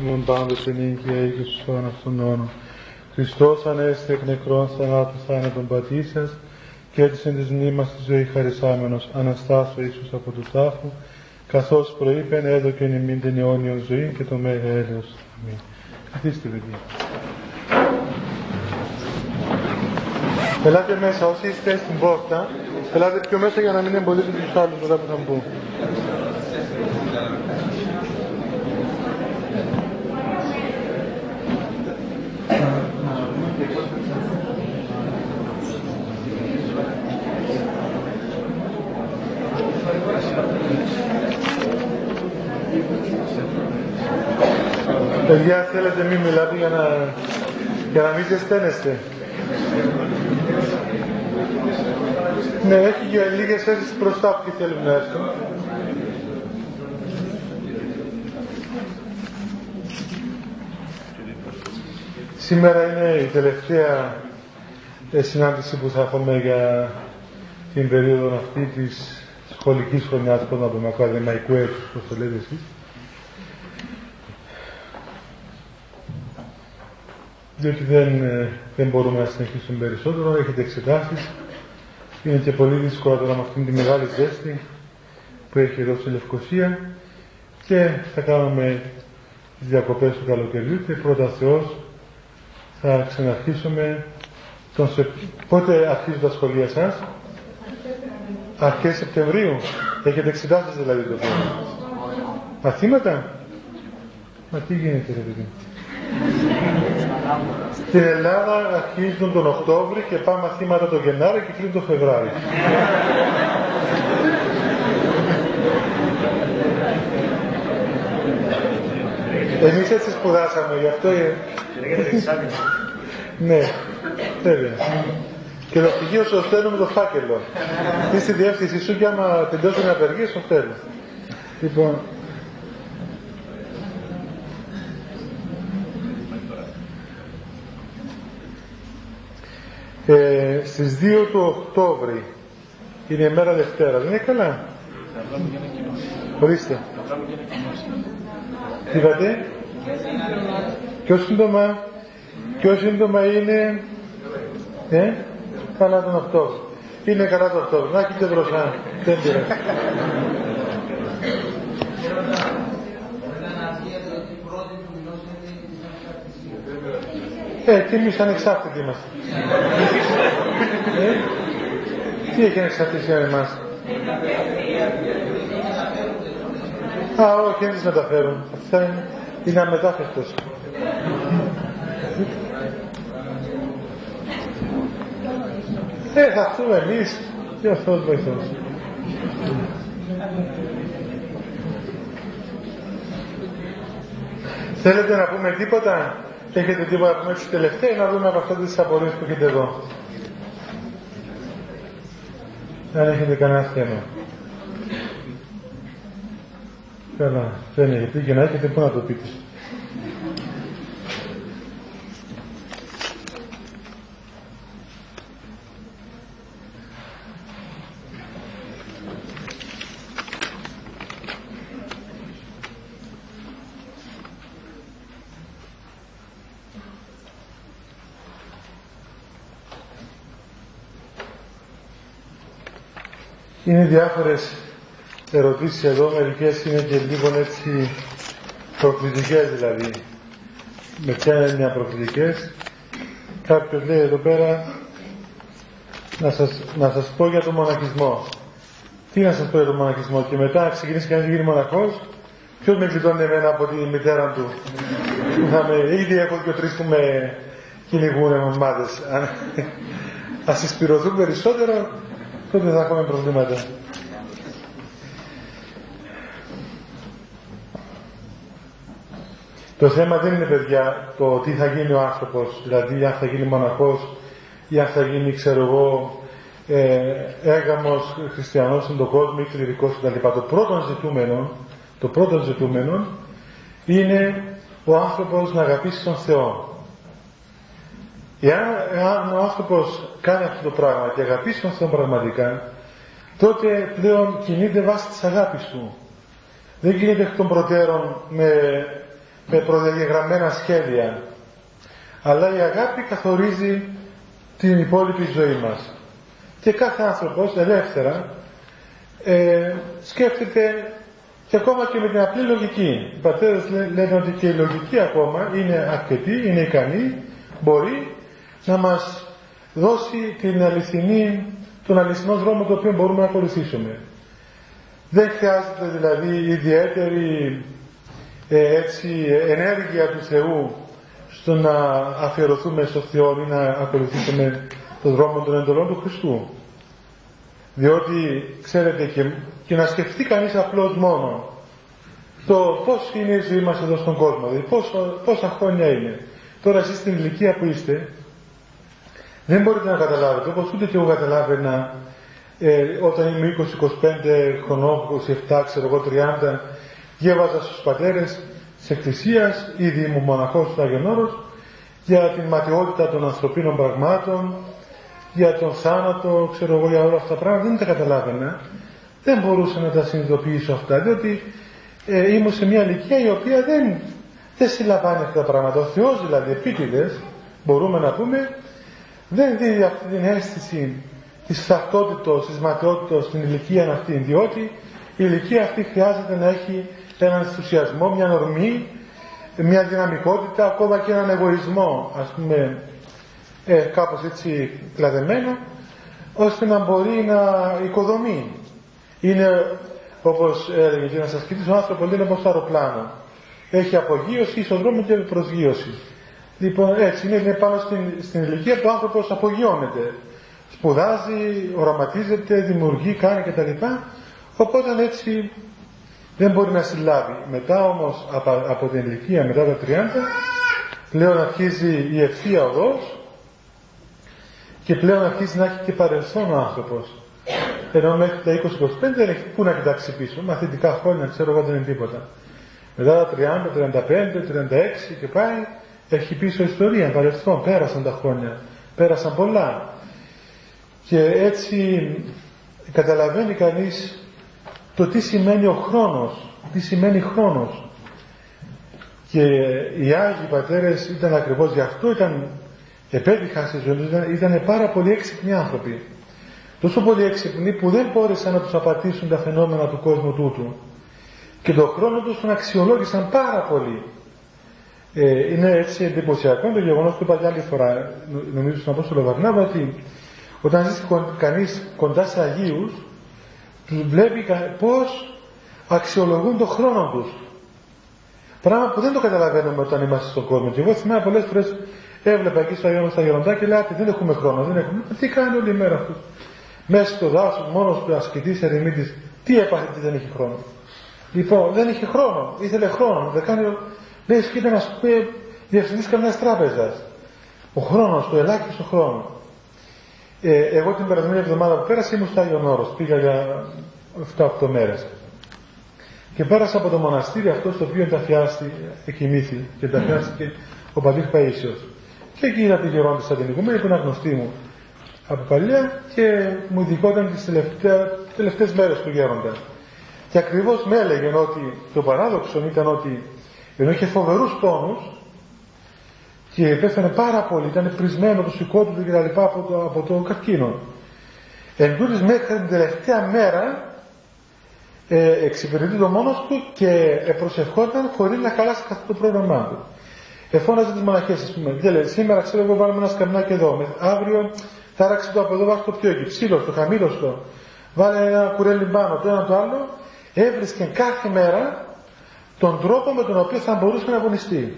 ημών πάντως εν ήγια και στους αυτόν όνο. Χριστός ανέστη εκ νεκρών θανάτου θάνατον πατήσιας και έτσι εν της μνήμας τη ζωή χαρισάμενος Αναστάσου Ιησούς από τους τάφους καθώς προείπεν έδωκεν ημίν την αιώνιον ζωή και το μέγα έλεος. Αμήν. Καθίστε παιδιά. Ελάτε μέσα, όσοι είστε στην πόρτα, ελάτε πιο μέσα για να μην εμπολίσετε τους άλλους μετά που θα μπουν. Παιδιά, θέλετε μην μιλάτε για να, για να μην ζεσταίνεστε. Ναι, έχει για λίγες θέσεις μπροστά που θέλουν να έρθουν. Σήμερα είναι η τελευταία ε, συνάντηση που θα έχουμε για την περίοδο αυτή της σχολικής χρονιάς, πώς να πούμε, ακαδημαϊκού έτους, πώς το λέτε εσείς. Διότι δεν, ε, δεν μπορούμε να συνεχίσουμε περισσότερο, έχετε εξετάσεις. Είναι και πολύ δύσκολο τώρα με αυτήν τη μεγάλη ζέστη που έχει εδώ στη Λευκοσία. Και θα κάνουμε τις διακοπές του καλοκαιριού και πρώτα Θεός θα ξαναρχίσουμε τον σε... πότε αρχίζουν τα σχολεία σας; Αρχές Σεπτεμβρίου. Έχετε εξετάσεις δηλαδή το θέμα. Μαθήματα; Μα τι γίνεται ρε παιδί στην Ελλάδα αρχίζουν τον Οκτώβρη και πάμε μαθήματα τον Γενάρη και κλείνουν τον Φεβράρι. Εμείς έτσι σπουδάσαμε, γι' αυτό... ναι, βέβαια. Και το στοιχείο σου στέλνουμε το φάκελο. Τι στη διεύθυνση σου και άμα τελειώσει να απεργία, σου στέλνω. Λοιπόν, ε, στις 2 του Οκτώβρη είναι η μέρα Δευτέρα, δεν είναι καλά; Ορίστε. Τι είπατε. Ποιο σύντομα, ποιο σύντομα είναι, ε, καλά τον Οκτώβριο. Είναι καλά τον Οκτώβριο. Να κοιτάξτε μπροστά. Δεν πειράζει. Ε, και εμείς ανεξάρτητοι είμαστε. Ε, τι έχει ανεξαρτησία με εμάς; Α, όχι, δεν τις μεταφέρουν. Αυτά είναι, είναι αμετάφευτος. Ε, θα έρθουμε εμείς και ο Θεός βοηθός. Θέλετε να πούμε τίποτα; Έχετε τίποτα να πούμε έτσι τελευταία να δούμε από αυτές τις απορίες που έχετε εδώ. Αν έχετε κανένα θέμα. Καλά, δεν έχετε και να έχετε πού να το πείτε. Είναι διάφορες ερωτήσεις εδώ, μερικές είναι και λίγο έτσι προκλητικές δηλαδή. Με ποια έννοια προκλητικές. Κάποιος λέει εδώ πέρα να σας, να σας πω για τον μοναχισμό. Τι να σας πω για τον μοναχισμό; Και μετά ξεκινήσει κανείς γίνει μοναχός Ποιος με γλιτώνει εμένα από τη μητέρα του; Θα με, ήδη έχω και τρεις που με κυνηγούν ομάδες. Αν, αν συσπηρωθούν περισσότερο, τότε θα έχουμε προβλήματα. Το θέμα δεν είναι παιδιά το τι θα γίνει ο άνθρωπος, δηλαδή αν θα γίνει μοναχός ή αν θα γίνει ξέρω εγώ ε, έγαμος χριστιανός στον κόσμο ή κληρικός κτλ. Το πρώτο ζητούμενο, το πρώτο ζητούμενο είναι ο άνθρωπος να αγαπήσει τον Θεό. Εάν, ο άνθρωπος κάνει αυτό το πράγμα και αγαπήσει τον Θεό πραγματικά, τότε πλέον κινείται βάσει της αγάπης του. Δεν κινείται εκ των προτέρων με με προδιαγεγραμμένα σχέδια. Αλλά η αγάπη καθορίζει την υπόλοιπη ζωή μας. Και κάθε άνθρωπος ελεύθερα ε, σκέφτεται και ακόμα και με την απλή λογική. Οι πατέρες λένε ότι και η λογική ακόμα είναι αρκετή, είναι ικανή, μπορεί να μας δώσει την αληθινή, τον αληθινό δρόμο το οποίο μπορούμε να ακολουθήσουμε. Δεν χρειάζεται δηλαδή ιδιαίτερη ε, έτσι, ενέργεια του Θεού στο να αφιερωθούμε στο Θεό ή να ακολουθήσουμε τον δρόμο των εντολών του Χριστού. Διότι, ξέρετε, και, και να σκεφτεί κανείς απλώς μόνο το πώς είναι η ζωή μας εδώ στον κόσμο, δηλαδή πόσο, πόσα χρόνια είναι. Τώρα εσείς στην ηλικία που είστε, δεν μπορείτε να καταλάβετε, όπως ούτε και εγώ καταλάβαινα ε, όταν είμαι 20-25 χρονών, 27, ξέρω εγώ 30, διέβαζα στους πατέρες της Εκκλησίας, ήδη ήμουν μοναχός του Άγιον Όρος, για την ματιότητα των ανθρωπίνων πραγμάτων, για τον θάνατο, ξέρω εγώ για όλα αυτά τα πράγματα, δεν τα καταλάβαινα. Δεν μπορούσα να τα συνειδητοποιήσω αυτά, διότι ε, ήμουν σε μια ηλικία η οποία δεν, δεν συλλαμβάνει αυτά τα πράγματα. Ο Θεός δηλαδή επίτηδες, μπορούμε να πούμε, δεν δίνει αυτή την αίσθηση της ταυτότητος, της ματαιότητος στην ηλικία αυτή, διότι η ηλικία αυτή χρειάζεται να έχει έναν ενθουσιασμό, μια ορμή, μια δυναμικότητα, ακόμα και έναν εγωισμό, ας πούμε, ε, κάπως έτσι κλαδεμένο, ώστε να μπορεί να οικοδομεί. Είναι, όπως έλεγε και να σας κοιτήσω, ο άνθρωπος είναι όπως το αεροπλάνο. Έχει απογείωση, ισοδρόμο και προσγείωση. Λοιπόν, έτσι είναι, είναι πάνω στην, στην ηλικία που ο άνθρωπος απογειώνεται. Σπουδάζει, οραματίζεται, δημιουργεί, κάνει κτλ. Οπότε έτσι δεν μπορεί να συλλάβει. Μετά όμως από, από την ηλικία μετά τα 30 πλέον αρχίζει η ευθεία οδός και πλέον αρχίζει να έχει και παρελθόν ο άνθρωπος. Ενώ μέχρι τα 20-25 δεν έχει πού να κοιτάξει πίσω. Μαθητικά χρόνια ξέρω εγώ δεν είναι τίποτα. Μετά τα 30, 35, 36 και πάει έχει πίσω ιστορία, παρελθόν, πέρασαν τα χρόνια, πέρασαν πολλά. Και έτσι καταλαβαίνει κανείς το τι σημαίνει ο χρόνος, τι σημαίνει χρόνος. Και οι Άγιοι Πατέρες ήταν ακριβώς γι' αυτό, ήταν επέτυχαν στη ζωή ήταν, ήταν πάρα πολύ έξυπνοι άνθρωποι. Τόσο πολύ έξυπνοι που δεν μπόρεσαν να τους απατήσουν τα φαινόμενα του κόσμου τούτου. Και τον χρόνο τους τον αξιολόγησαν πάρα πολύ. Ε, είναι έτσι εντυπωσιακό το γεγονός που είπα άλλη φορά, νομίζω στον Απόστολο Βαρνάβα, ότι όταν ζεις κανείς κοντά σε Αγίους, τους βλέπει πώς αξιολογούν τον χρόνο τους. Πράγμα που δεν το καταλαβαίνουμε όταν είμαστε στον κόσμο. Και εγώ θυμάμαι πολλές φορές έβλεπα εκεί στο Αγίο στα γεροντά και λέει: Δεν έχουμε χρόνο, δεν έχουμε. Τι κάνει όλη η μέρα αυτό. Μέσα στο δάσος, μόνος του ασκητής ερημίτης, τι έπαθε, τι δεν έχει χρόνο. Λοιπόν, δεν είχε χρόνο, ήθελε χρόνο. Δεν κάνει Λες κοίτα να σου πει διευθυντής καμιάς τράπεζας. Ο χρόνος, το ελάχιστος χρόνος. Ε, εγώ την περασμένη εβδομάδα που πέρασε ήμουν στο Άγιον Όρος. Πήγα για 7-8 μέρες. Και πέρασα από το μοναστήρι αυτό στο οποίο ενταφιάστη, εκοιμήθη και ενταφιάστηκε ο Παντήρ Παΐσιος. Και εκεί είδα τη γερόντισσα την οικουμένη που είναι γνωστή μου από παλιά και μου ειδικόταν τις τελευταίες μέρες του γέροντα. Και ακριβώς με έλεγε ότι το παράδοξο ήταν ότι ενώ είχε φοβερούς πόνου και πέθανε πάρα πολύ, ήταν πρισμένο το σηκώ του κτλ. Από το, από το καρκίνο. Εν τούτης, μέχρι την τελευταία μέρα ε, εξυπηρετεί το μόνος του και προσευχόταν χωρίς να χαλάσει καθόλου το πρόγραμμά του. Εφώναζε τις μοναχές, ας πούμε, δεν λέει, σήμερα ξέρω εγώ βάλουμε ένα σκαρνάκι εδώ, αύριο θα ράξει το από εδώ, βάζει το πιο εκεί, ψήλο, το χαμήλο στο, βάλε ένα κουρέλι πάνω, το ένα το άλλο, έβρισκε κάθε μέρα τον τρόπο με τον οποίο θα μπορούσε να αγωνιστεί.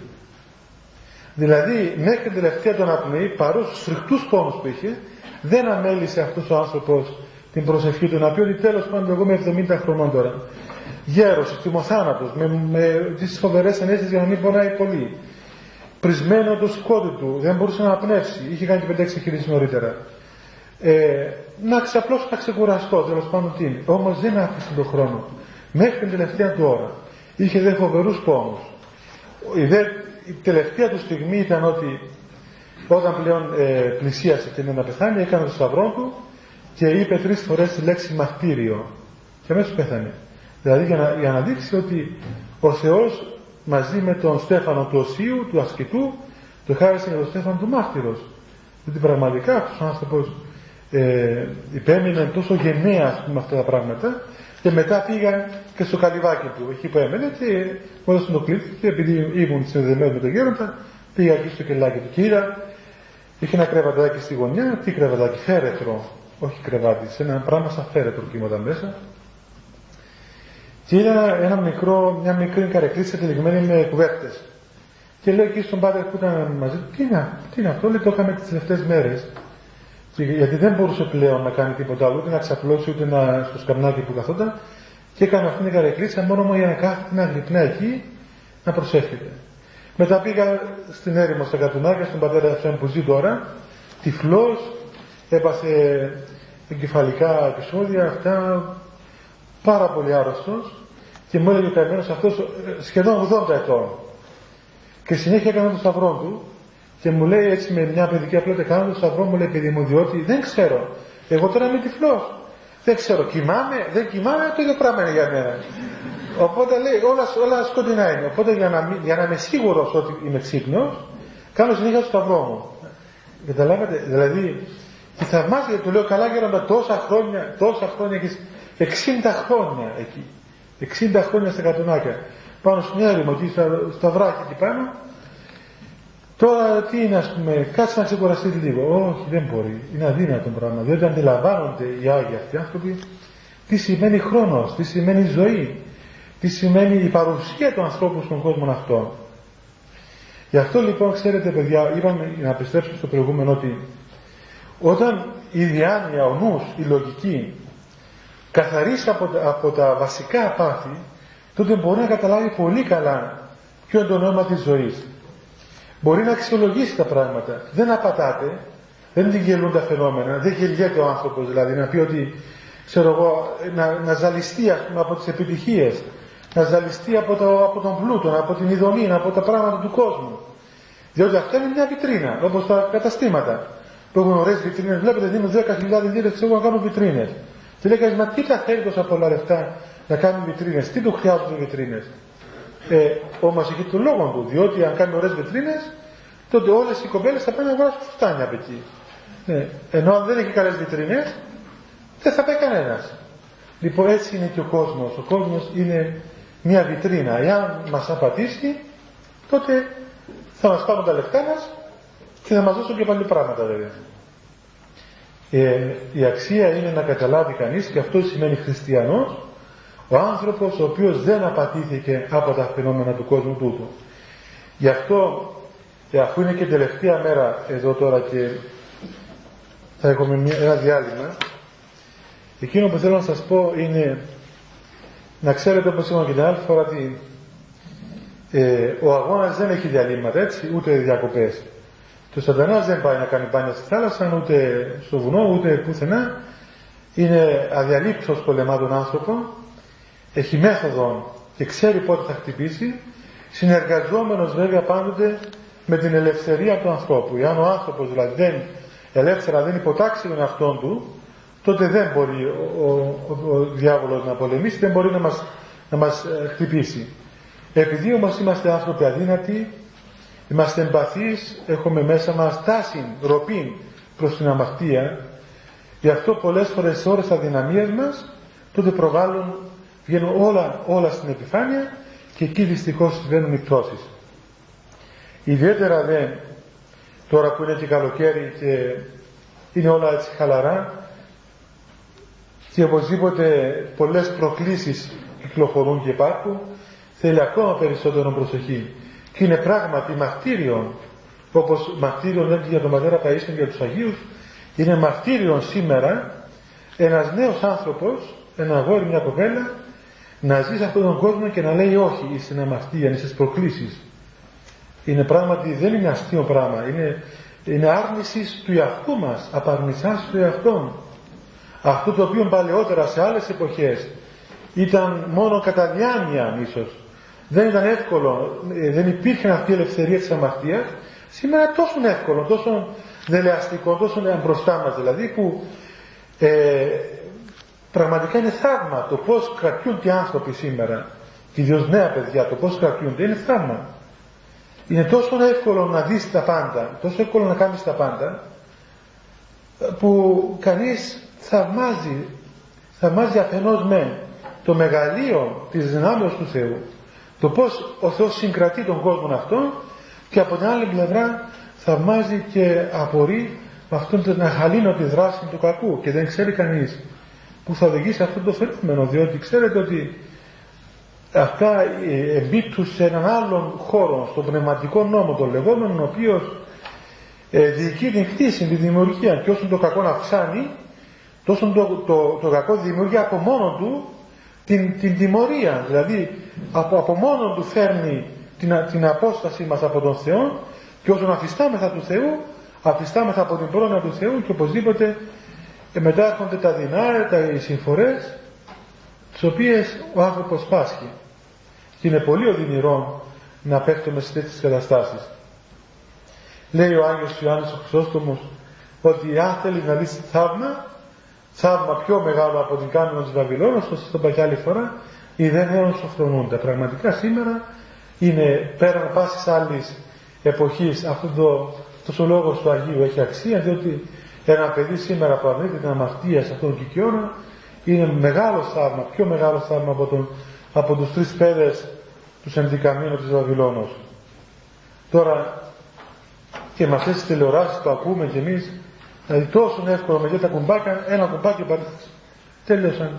Δηλαδή, μέχρι την τελευταία του αναπνοή, παρόλο του φρικτούς πόνους που είχε, δεν αμέλησε αυτός ο άνθρωπος την προσευχή του να πει ότι τέλος πάντων εγώ είμαι 70 χρονών τώρα. Γέρος, εκτιμοθάνατος, με, με τις φοβερές ενέργειε για να μην πονάει πολύ. Πρισμένο το σκότι του, δεν μπορούσε να αναπνεύσει. Είχε κάνει και 5-6 χιλιάδε νωρίτερα. Ε, να ξαπλώσω να ξεκουραστώ, τέλος πάντων τι είναι. Όμως δεν άφησε τον χρόνο. Μέχρι την τελευταία του ώρα είχε δε φοβερούς πόνους. Η, δε, η τελευταία του στιγμή ήταν ότι όταν πλέον ε, πλησίασε και να πεθάνει έκανε το σταυρό του και είπε τρεις φορές τη λέξη μαρτύριο και αμέσως πέθανε. Δηλαδή για να, για να δείξει ότι ο Θεός μαζί με τον Στέφανο του Οσίου, του ασκητού, το χάρισε για τον Στέφανο του Μάρτυρος. Γιατί πραγματικά αυτός ο άνθρωπος ε, υπέμεινε τόσο γενναία με αυτά τα πράγματα και μετά πήγα και στο καλυβάκι του, εκεί που έμενε και μου έδωσε το κλειδί και επειδή ήμουν συνδεδεμένος με τον γέροντα, πήγα εκεί στο κελάκι του και είδα, είχε ένα κρεβατάκι στη γωνιά, τι κρεβατάκι, φέρετρο, όχι κρεβάτι, σε ένα πράγμα σαν φέρετρο κύματα μέσα. Και είδα ένα μικρό, μια μικρή καρεκλίτσα τυλιγμένη με κουβέρτες. Και λέω εκεί στον πάτερ που ήταν μαζί του, τι είναι, τι είναι αυτό, λέει το είχαμε τις τελευταίες μέρες. Γιατί δεν μπορούσε πλέον να κάνει τίποτα άλλο, ούτε να ξαπλώσει ούτε να, στο σκαμνάκι που καθόταν. Και έκανε αυτήν την καρεκλίτσα μόνο μου για να κάθεται να γλυπνά εκεί να προσεύχεται. Μετά πήγα στην έρημο στα κατουνάκια, στον πατέρα αυτόν που ζει τώρα, τυφλός, έπαθε εγκεφαλικά επεισόδια, αυτά πάρα πολύ άρρωστος και μου έλεγε ο καημένος αυτός ε, σχεδόν 80 ετών. Και συνέχεια έκανε το σταυρό του και μου λέει έτσι με μια παιδική απλότητα κάνω το σταυρό μου λέει παιδί μου διότι δεν ξέρω. Εγώ τώρα είμαι τυφλός. Δεν ξέρω, κοιμάμαι, δεν κοιμάμαι, το ίδιο πράγμα είναι για μένα. Οπότε λέει όλα, όλα σκοτεινά είναι. Οπότε για να, για να είμαι σίγουρος ότι είμαι ξύπνιος, κάνω συνέχεια το σταυρό μου. Καταλάβατε, δηλαδή, και θαυμάζει, του λέω καλά γέροντα τόσα χρόνια, τόσα χρόνια έχεις 60 χρόνια εκεί. 60 χρόνια στα κατονάκια. Πάνω στην έρημο εκεί στα, στα βράχια εκεί πάνω. Τώρα τι είναι ας πούμε, κάτσε να ξεκουραστείς λίγο. Όχι δεν μπορεί. Είναι αδύνατο πράγμα. Διότι αντιλαμβάνονται οι Άγιοι αυτοί άνθρωποι τι σημαίνει χρόνος, τι σημαίνει ζωή, τι σημαίνει η παρουσία του ανθρώπου στον κόσμο αυτόν. Γι' αυτό λοιπόν ξέρετε παιδιά, είπαμε να επιστρέψουμε στο προηγούμενο ότι όταν η διάνοια, ο νους, η λογική καθαρίσει από, από τα βασικά πάθη, τότε μπορεί να καταλάβει πολύ καλά ποιο είναι το νόημα της ζωής. Μπορεί να αξιολογήσει τα πράγματα. Δεν απατάται, δεν την γελούν τα φαινόμενα, δεν γελιέται ο άνθρωπος δηλαδή να πει ότι ξέρω εγώ, να, να ζαλιστεί ας πούμε, από τις επιτυχίες, να ζαλιστεί από, το, από τον πλούτο, από την ειδονή, από τα πράγματα του κόσμου. Διότι αυτό είναι μια βιτρίνα, όπως τα καταστήματα που έχουν ωραίες βιτρίνες. Βλέπετε, δίνουν 10.000 λίρες ξέρω να κάνουν βιτρίνες. Και λέει κανείς, μα τι τα θέλει τόσα πολλά λεφτά να κάνουν βιτρίνες, τι του χρειάζονται βιτρίνες; Ε, όμως έχει τον λόγο του, διότι αν κάνει ωραίες βιτρίνες, τότε όλες οι κοπέλες θα πάνε να αγοράσουν φουστάνια από εκεί. Ναι. Ενώ αν δεν έχει καλές βιτρίνες, δεν θα πάει κανένας. Λοιπόν έτσι είναι και ο κόσμος. Ο κόσμος είναι μια βιτρίνα. Εάν μας απατήσει, τότε θα μας πάρουν τα λεφτά μας και θα μας δώσουν και πάλι πράγματα βέβαια. Ε, η αξία είναι να καταλάβει κανείς και αυτό σημαίνει χριστιανός ο άνθρωπος ο οποίος δεν απατήθηκε από τα φαινόμενα του κόσμου τούτου. Γι' αυτό και αφού είναι και τελευταία μέρα εδώ τώρα και θα έχουμε μια, ένα διάλειμμα εκείνο που θέλω να σας πω είναι να ξέρετε όπως είπαμε και την άλλη φορά ότι ε, ο αγώνας δεν έχει διαλύματα έτσι ούτε διακοπές το σατανάς δεν πάει να κάνει μπάνια στη θάλασσα, ούτε στο βουνό, ούτε πουθενά. Είναι αδιαλείψος πολεμά τον άνθρωπο, έχει μέθοδο και ξέρει πότε θα χτυπήσει, συνεργαζόμενος βέβαια πάντοτε με την ελευθερία του ανθρώπου. Εάν ο άνθρωπος δηλαδή δεν ελεύθερα δεν υποτάξει τον εαυτό του, τότε δεν μπορεί ο, ο, ο, διάβολος να πολεμήσει, δεν μπορεί να μας, να μας ε, χτυπήσει. Επειδή όμως είμαστε άνθρωποι αδύνατοι, Είμαστε εμπαθείς, έχουμε μέσα μας τάση, ροπή προς την αμαρτία. Γι' αυτό πολλές φορές σε ώρες αδυναμίας μας, τότε προβάλλουν, βγαίνουν όλα, όλα στην επιφάνεια και εκεί δυστυχώς συμβαίνουν οι πτώσεις. Ιδιαίτερα δε, τώρα που είναι και καλοκαίρι και είναι όλα έτσι χαλαρά και οπωσδήποτε πολλές προκλήσεις κυκλοφορούν και υπάρχουν, θέλει ακόμα περισσότερο προσοχή και είναι πράγματι μαρτύριο όπως μαρτύριο λέμε για τον πατέρα Παΐσιο για τους Αγίους είναι μαρτύριο σήμερα ένας νέος άνθρωπος ένα αγόρι, μια κοπέλα να ζεις σε αυτόν τον κόσμο και να λέει όχι στην αμαρτία, είναι στις προκλήσεις. Είναι πράγματι δεν είναι αστείο πράγμα. Είναι, είναι άρνησης του εαυτού μας απαρνησάς του εαυτού αυτό το οποίο παλαιότερα σε άλλες εποχές ήταν μόνο κατά διάνοια ίσως δεν ήταν εύκολο, ε, δεν υπήρχε αυτή η ελευθερία της αμαρτίας, σήμερα τόσο εύκολο, τόσο δελεαστικό, τόσο μπροστά μας δηλαδή, που ε, πραγματικά είναι θαύμα το πώς κρατιούνται οι άνθρωποι σήμερα και ιδίως νέα παιδιά, το πώς κρατιούνται, είναι θαύμα. Είναι τόσο εύκολο να δεις τα πάντα, τόσο εύκολο να κάνεις τα πάντα, που κανείς θαυμάζει, θαυμάζει αφενός με το μεγαλείο της δυνάμεως του Θεού, το πώς ο Θεός συγκρατεί τον κόσμο αυτό και από την άλλη πλευρά θαυμάζει και απορεί με αυτόν τον αχαλήνο τη δράση του κακού και δεν ξέρει κανείς που θα οδηγήσει αυτό το φαινόμενο διότι ξέρετε ότι αυτά ε, εμπίπτουν σε έναν άλλον χώρο, στον πνευματικό νόμο των λεγόμενων, ο οποίος ε, διοικεί την κτήση, τη δημιουργία και όσο το κακό να αυξάνει, τόσο το, το, το κακό δημιουργεί από μόνο του την, την τιμωρία. Δηλαδή από, από μόνο του φέρνει την, την απόσταση μας από τον Θεό και όσον αφιστάμεθα του Θεού, αφιστάμεθα από την πρόνοια του Θεού και οπωσδήποτε ε, μετά έρχονται τα δεινά, τα, οι συμφορές, τις οποίες ο άνθρωπος πάσχει. Και είναι πολύ οδυνηρό να πέφτουμε σε τέτοιες καταστάσεις. Λέει ο Άγιος Ιωάννης ο Χρυσόστομος ότι αν θέλει να δεις θαύμα, θαύμα πιο μεγάλο από την κάμερα της Βαβυλώνας, το σας είπα άλλη φορά, οι δεν σοφρονούνται. Πραγματικά σήμερα είναι πέραν πάσης άλλης εποχής αυτό το, τόσο λόγος του Αγίου έχει αξία διότι ένα παιδί σήμερα που αρνείται την αμαρτίας σε αυτόν τον κικιώνα είναι μεγάλο θαύμα, πιο μεγάλο θαύμα από, τον, από τους τρεις παιδες τους ενδικαμίνους της Βαβυλώνος. Τώρα και με αυτές τις τηλεοράσεις που ακούμε κι εμείς δηλαδή τόσο εύκολο με τα κουμπάκια ένα κουμπάκι παρήθες τέλειωσαν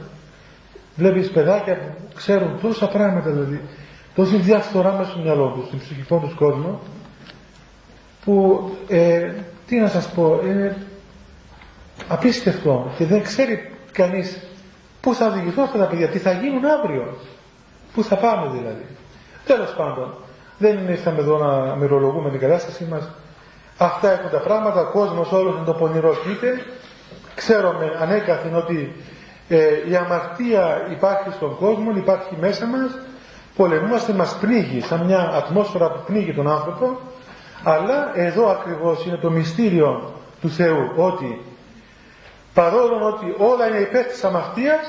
βλέπεις παιδάκια που ξέρουν τόσα πράγματα δηλαδή τόση διαφθορά μέσα στο μυαλό τους στην ψυχικό τους κόσμο που ε, τι να σας πω είναι απίστευτο. Και δεν ξέρει κανείς πού θα οδηγηθούν αυτά τα παιδιά, τι θα γίνουν αύριο. Πού θα πάμε δηλαδή. Τέλος πάντων δεν ήρθαμε εδώ να μυρολογούμε την κατάστασή μας. Αυτά έχουν τα πράγματα ο κόσμος όλος είναι το πονηρό κοίτε ξέρουμε ανέκαθεν ότι ε, η αμαρτία υπάρχει στον κόσμο υπάρχει μέσα μας. Πολεμούμαστε μας πνίγει σαν μια ατμόσφαιρα που πνίγει τον άνθρωπο. Αλλά εδώ ακριβώς είναι το μυστήριο του Θεού ότι παρόλο ότι όλα είναι υπέρ της αμαρτίας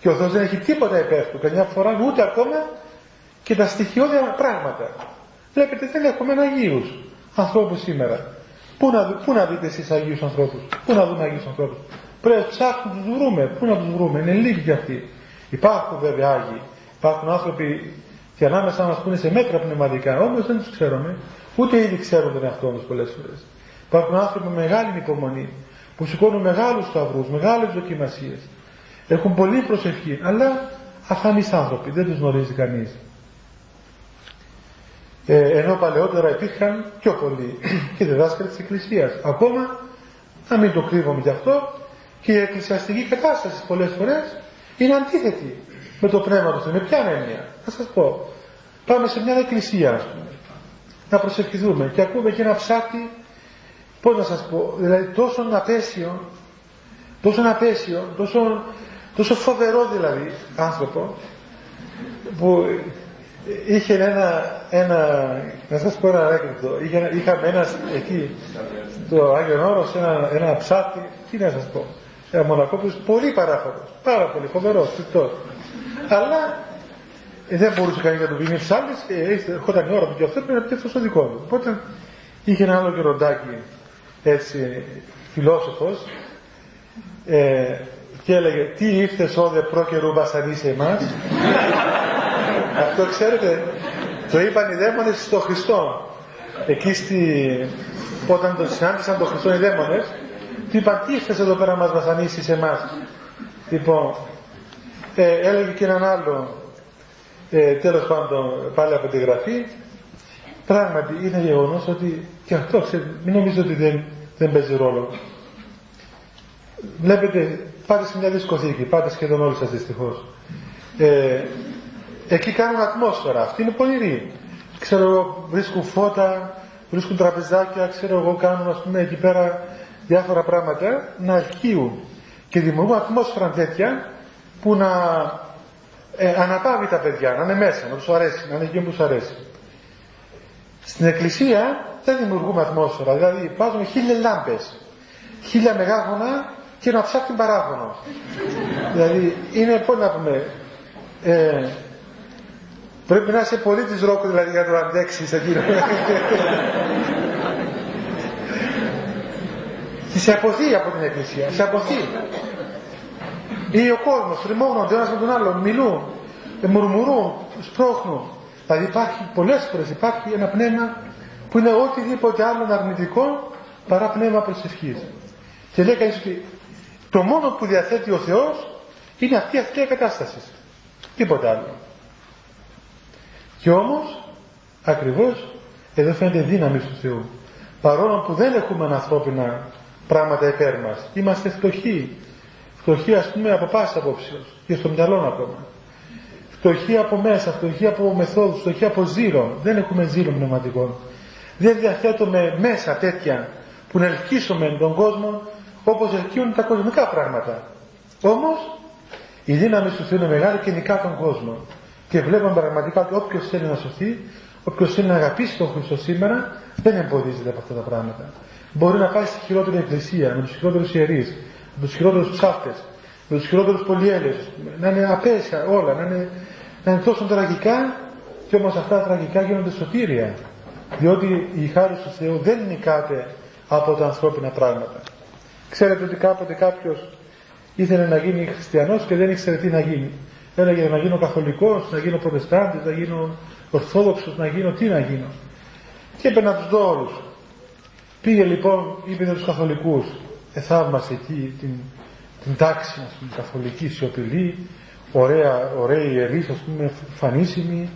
και ο Θεός δεν έχει τίποτα υπέρ του καμιά φορά ούτε ακόμα και τα στοιχειώδη πράγματα. Βλέπετε δεν έχουμε Αγίους ανθρώπους σήμερα. Πού να, πού να δείτε εσείς Αγίους ανθρώπους πού να δούμε Αγίους ανθρώπους. Πρέπει να ψάχνουμε να τους βρούμε πού να τους βρούμε είναι λίγοι κι αυτοί. Υπάρχουν βέβαια Άγιοι υπάρχουν άνθρωποι και ανάμεσα μας που είναι σε μέτρα πνευματικά όμως δεν τους ξέρουμε Ούτε ήδη ξέρουν τον εαυτό του πολλές φορές. Υπάρχουν άνθρωποι με μεγάλη υπομονή που σηκώνουν μεγάλους σταυρούς, μεγάλες δοκιμασίες. Έχουν πολύ προσευχή, αλλά αφανείς άνθρωποι, δεν τους γνωρίζει κανείς. Ε, ενώ παλαιότερα υπήρχαν πιο πολλοί και διδάσκαλοι της Εκκλησίας. Ακόμα, να μην το κρύβουμε γι' αυτό, και η εκκλησιαστική κατάσταση πολλές φορές είναι αντίθετη με το πνεύμα τους. Με ποια έννοια, θα σας πω. Πάμε σε μια εκκλησία, ας πούμε να προσευχηθούμε και ακούμε και ένα ψάρτη πώς να σας πω δηλαδή τόσο απέσιο τόσο απέσιο τόσο, τόσο φοβερό δηλαδή άνθρωπο που είχε ένα, ένα να σας πω ένα ανέκδοτο. Είχαμε ένα εκεί στο Άγιο Όρος ένα, ένα ψάρτη τι να σας πω ένα μονακό που πολύ παράφορος πάρα πολύ φοβερός αλλά ε, δεν μπορούσε κανείς να του πει ψάλτης και ερχόταν η ώρα του και αυτό πρέπει να πει αυτό στο δικό του. Οπότε είχε ένα άλλο γεροντάκι έτσι φιλόσοφος ε, και έλεγε Τι ήρθε όδε προ καιρού βασανίσει εμάς. αυτό ξέρετε, το είπαν οι δαίμονες στο Χριστό. Εκεί στη, όταν τον συνάντησαν τον Χριστό οι δαίμονες, του είπαν τι ήρθες εδώ πέρα να μας βασανίσεις εμάς. Λοιπόν, ε, έλεγε και έναν άλλο ε, τέλος πάντων πάλι από τη γραφή πράγματι είναι γεγονός ότι και αυτό μην νομίζετε ότι δεν, δεν παίζει ρόλο. Βλέπετε πάτε σε μια δισκοθήκη πάτε σχεδόν όλοι σας δυστυχώς. Ε, εκεί κάνουν ατμόσφαιρα αυτή είναι πονηρή ξέρω εγώ βρίσκουν φώτα βρίσκουν τραπεζάκια ξέρω εγώ κάνουν ας πούμε εκεί πέρα διάφορα πράγματα να αρχίουν και δημιουργούν ατμόσφαιρα τέτοια που να ε, αναπαύει τα παιδιά, να είναι μέσα, να τους αρέσει, να είναι εκεί που τους αρέσει. Στην εκκλησία δεν δημιουργούμε ατμόσφαιρα, δηλαδή βάζουμε χίλια λάμπες, χίλια μεγάφωνα και ένα ψάχνει παράγωνο. δηλαδή είναι, πώς να πούμε, ε, Πρέπει να είσαι πολύ της ρόκου δηλαδή για να το αντέξεις εκείνο. και σε αποθεί από την Εκκλησία. Σε αποθεί. Ή ο κόσμος τριμώνονται ένας με τον άλλον, μιλούν, μουρμουρούν, σπρώχνουν. Δηλαδή υπάρχει πολλές φορές υπάρχει ένα πνεύμα που είναι οτιδήποτε άλλο αρνητικό παρά πνεύμα προσευχής. Και λέει κανείς ότι το μόνο που διαθέτει ο Θεός είναι αυτή η αστεία κατάσταση. Τίποτα άλλο. Και όμως, ακριβώς, εδώ φαίνεται δύναμη του Θεού. Παρόλο που δεν έχουμε ανθρώπινα πράγματα υπέρ μας. Είμαστε φτωχοί. Φτωχοί ας πούμε από πάσα απόψεως και στο μυαλό ακόμα. Φτωχοί από μέσα, φτωχοί από μεθόδους, φτωχοί από ζήλων. Δεν έχουμε ζήλων πνευματικών. Δεν διαθέτουμε μέσα τέτοια που να ελκύσουμε τον κόσμο όπως ελκύουν τα κοσμικά πράγματα. Όμως η δύναμη του Θεού είναι μεγάλη και νικά τον κόσμο. Και βλέπουμε πραγματικά ότι όποιος θέλει να σωθεί, όποιος θέλει να αγαπήσει τον Χριστό σήμερα, δεν εμποδίζεται από αυτά τα πράγματα. Μπορεί να πάει στη χειρότερη εκκλησία, με τους χειρότερους ιερείς, με τους χειρότερους ψάφτες, με τους χειρότερους πολυέλες, να είναι απέσια όλα, να είναι, να είναι τόσο τραγικά και όμως αυτά τα τραγικά γίνονται σωτήρια. Διότι η χάρη του Θεού δεν νικάται από τα ανθρώπινα πράγματα. Ξέρετε ότι κάποτε κάποιος ήθελε να γίνει χριστιανός και δεν ήξερε τι να γίνει. Έλεγε να γίνω καθολικός, να γίνω προτεστάντης, να γίνω ορθόδοξος, να γίνω τι να γίνω. Και έπαιρνε να τους δω όλους. Πήγε λοιπόν, είπε τους καθολικούς, εθαύμασε εκεί την, την τάξη, ας πούμε, καθολική, σιωπηλή, ωραία, ωραία ιερείς, ας πούμε, φανίσιμη,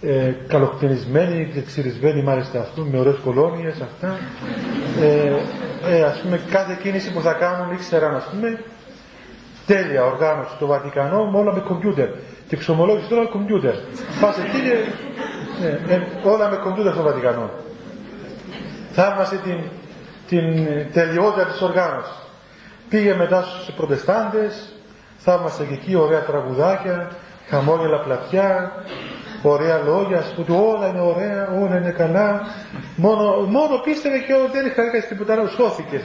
ε, καλοκτενισμένοι και ξυρισμένοι μάλιστα ας πούμε, με ωραίες κολόνιες αυτά. Ε, ε, ας πούμε κάθε κίνηση που θα κάνουν ήξεραν ας πούμε τέλεια οργάνωση στο Βατικανό με όλα με κομπιούτερ και εξομολόγηση τώρα με κομπιούτερ. Πας εκεί και ε, ε, όλα με κομπιούτερ στο Βατικανό. Θαύμασε την, την τελειότητα της οργάνωσης. Πήγε μετά στους προτεστάντες, θαύμασε και εκεί ωραία τραγουδάκια, χαμόγελα πλατιά, ωραία λόγια, σου ότι όλα είναι ωραία, όλα είναι καλά. Μόνο, μόνο πίστευε και δεν είχα κάνει τίποτα άλλο, σώθηκε.